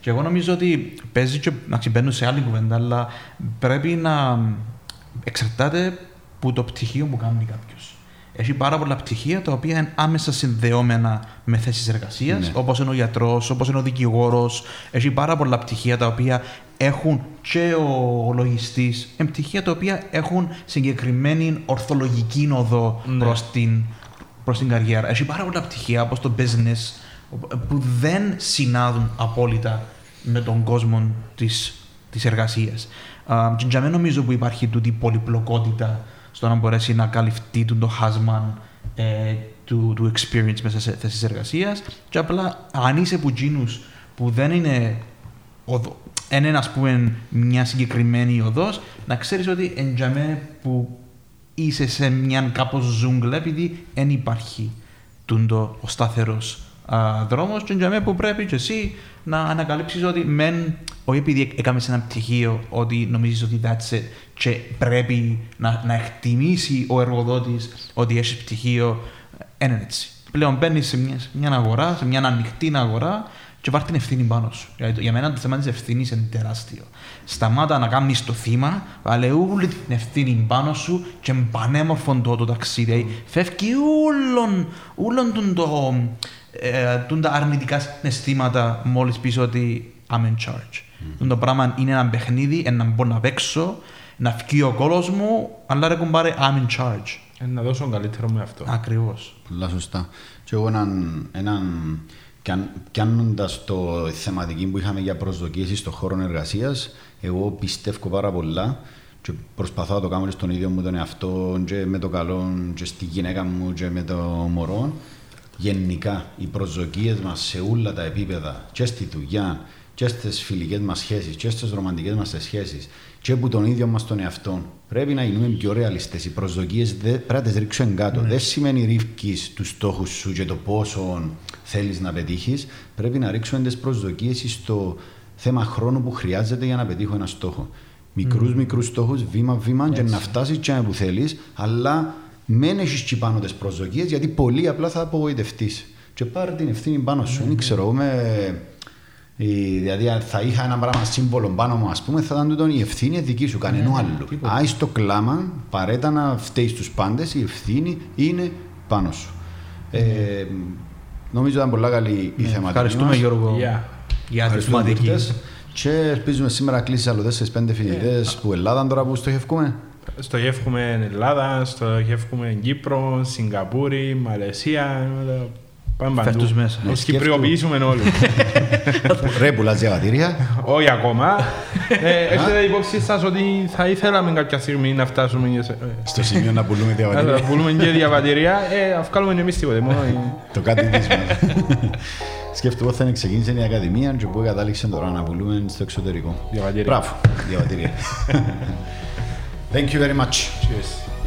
Speaker 2: Και εγώ νομίζω ότι παίζει και να μπαίνουν σε άλλη κουβέντα, αλλά πρέπει να εξαρτάται από το πτυχίο που κάνει κάποιος. Έχει πάρα πολλά πτυχία τα οποία είναι άμεσα συνδεόμενα με θέσεις εργασίας,
Speaker 1: Ναι.
Speaker 2: όπως είναι ο γιατρός, όπως είναι ο δικηγόρος. Έχει πάρα πολλά πτυχία τα οποία έχουν και ο λογιστής, είναι πτυχία τα οποία έχουν συγκεκριμένη ορθολογική οδό
Speaker 3: Ναι.
Speaker 2: προς την προς την καριέρα. Έχει πάρα πολλά πτυχία όπως το business που δεν συνάδουν απόλυτα με τον κόσμο της, της εργασίας. Α, Και για μένα νομίζω που υπάρχει τούτη πολυπλοκότητα στο να μπορέσει να καλυφθεί τούτο το χάσμα ε, του, του experience μέσα σε θέσεις εργασίας και απλά αν είσαι που τζίνους που δεν είναι οδο, εν είναι ας πούμε μια συγκεκριμένη οδός να ξέρεις ότι εν για μένα που είσαι σε μια κάπως ζούγκλα επειδή δεν υπάρχει τούντο ο σταθερός α, δρόμος και για μένα που πρέπει και εσύ να ανακαλύψεις ότι μεν όχι επειδή έκαμες ένα πτυχίο ότι νομίζεις ότι that's it και πρέπει να, να εκτιμήσει ο εργοδότης ότι έχεις πτυχίο δεν είναι έτσι. Πλέον μπαίνεις σε μια, σε μια αγορά, σε μια ανοιχτή αγορά και πάρει την ευθύνη πάνω σου. Για, για μένα το θέμα της ευθύνης είναι τεράστιο. Σταμάτα να κάνεις το θύμα, αλλά όλη την ευθύνη πάνω σου και είναι πανέμορφο το, το ταξίδι. Δηλαδή, Φεύγει όλον, όλον τον το, ε, τον τα αρνητικά συναισθήματα μόλις πεις ότι I'm in charge. Mm. Το πράγμα είναι ένα παιχνίδι, ένα μπω να παίξω, να βγει ο κόλος μου, αλλά ρε κουμπάρε, I'm in charge.
Speaker 3: Ε, να δώσω τον καλύτερο με αυτό.
Speaker 2: Ακριβώς.
Speaker 1: Πολλά σωστά. Και εγώ έναν, έναν πιάνοντας το θεματική που είχαμε για προσδοκίες στον χώρο εργασίας, εγώ πιστεύω πάρα πολλά και προσπαθώ να το κάνω στον ίδιο μου τον εαυτό και με το καλό και στη γυναίκα μου και με το μωρό. Γενικά, οι προσδοκίες μας σε όλα τα επίπεδα, και στη δουλειά, και στις φιλικές μας σχέσεις, και στις ρομαντικές μας σχέσεις, και που τον ίδιο μας τον εαυτό, πρέπει να γίνουμε πιο ρεαλιστές. Οι προσδοκίες πρέπει να τις ρίξουν κάτω. Δεν σημαίνει ρίφκει τους στόχους σου και το πόσο θέλεις να πετύχεις. Πρέπει να ρίξουμε τι προσδοκίες στο θέμα χρόνου που χρειάζεται για να πετύχω ένα στόχο. Μικρούς, μικρούς στόχους, βήμα-βήμα, και να φτάσεις και που θέλεις, αλλά μην έχεις τσι πάνω τις προσδοκίες, γιατί πολύ απλά θα απογοητευτείς. Και πάρει την ευθύνη πάνω σου. Δεν ξέρω, εγώ είμαι. η- Δηλαδή, αν θα είχα ένα πράγμα σύμβολο πάνω μου, ας πούμε, θα ήταν τούτο η ευθύνη δική σου, κανενό άλλου. Άι στο κλάμα, παρέτα να φταίεις στου πάντες, η ευθύνη είναι πάνω σου. Ε, νομίζω ήταν πολλά καλή η θεματική.
Speaker 2: Ευχαριστούμε
Speaker 1: μας.
Speaker 2: Γιώργο
Speaker 3: Γεια.
Speaker 2: για τη
Speaker 1: Ευχαριστούμε
Speaker 2: θεματική.
Speaker 1: τούτες. Και ελπίζουμε σήμερα κλείσει άλλο 4-5 φοιτητές που Ελλάδα τώρα που στοχευκούμε.
Speaker 3: Στοχεύουμε Ελλάδα, στοχεύουμε Κύπρο, Σιγκαπούρη, Μαλαισία. Πάμε
Speaker 2: Φέρ'
Speaker 3: παντού.
Speaker 2: τους μέσα.
Speaker 3: Να τους κυπριοποιήσουμε όλους.
Speaker 1: Ρε πουλάς διαβατήρια.
Speaker 3: Όχι ακόμα. Ε, Έχετε υπόψη σας ότι θα ήθελαμε κάποια στιγμή να φτάσουμε και σε- ε,
Speaker 1: Στο σημείο να πουλούμε
Speaker 3: να
Speaker 1: διαβατήρια.
Speaker 3: πουλούμε και διαβατηρία. Ε, να βγάλουμε εμείς τίποτε. Μόνο η-
Speaker 1: Το κάτι της μας. Σκέφτομαι ότι θα ξεκίνησε η Ακαδημία και που κατάληξε τώρα να πουλούμε στο εξωτερικό.
Speaker 3: Διαβατήρια.
Speaker 1: Μπράβο, διαβατήρια. Thank you very much.
Speaker 3: Cheers.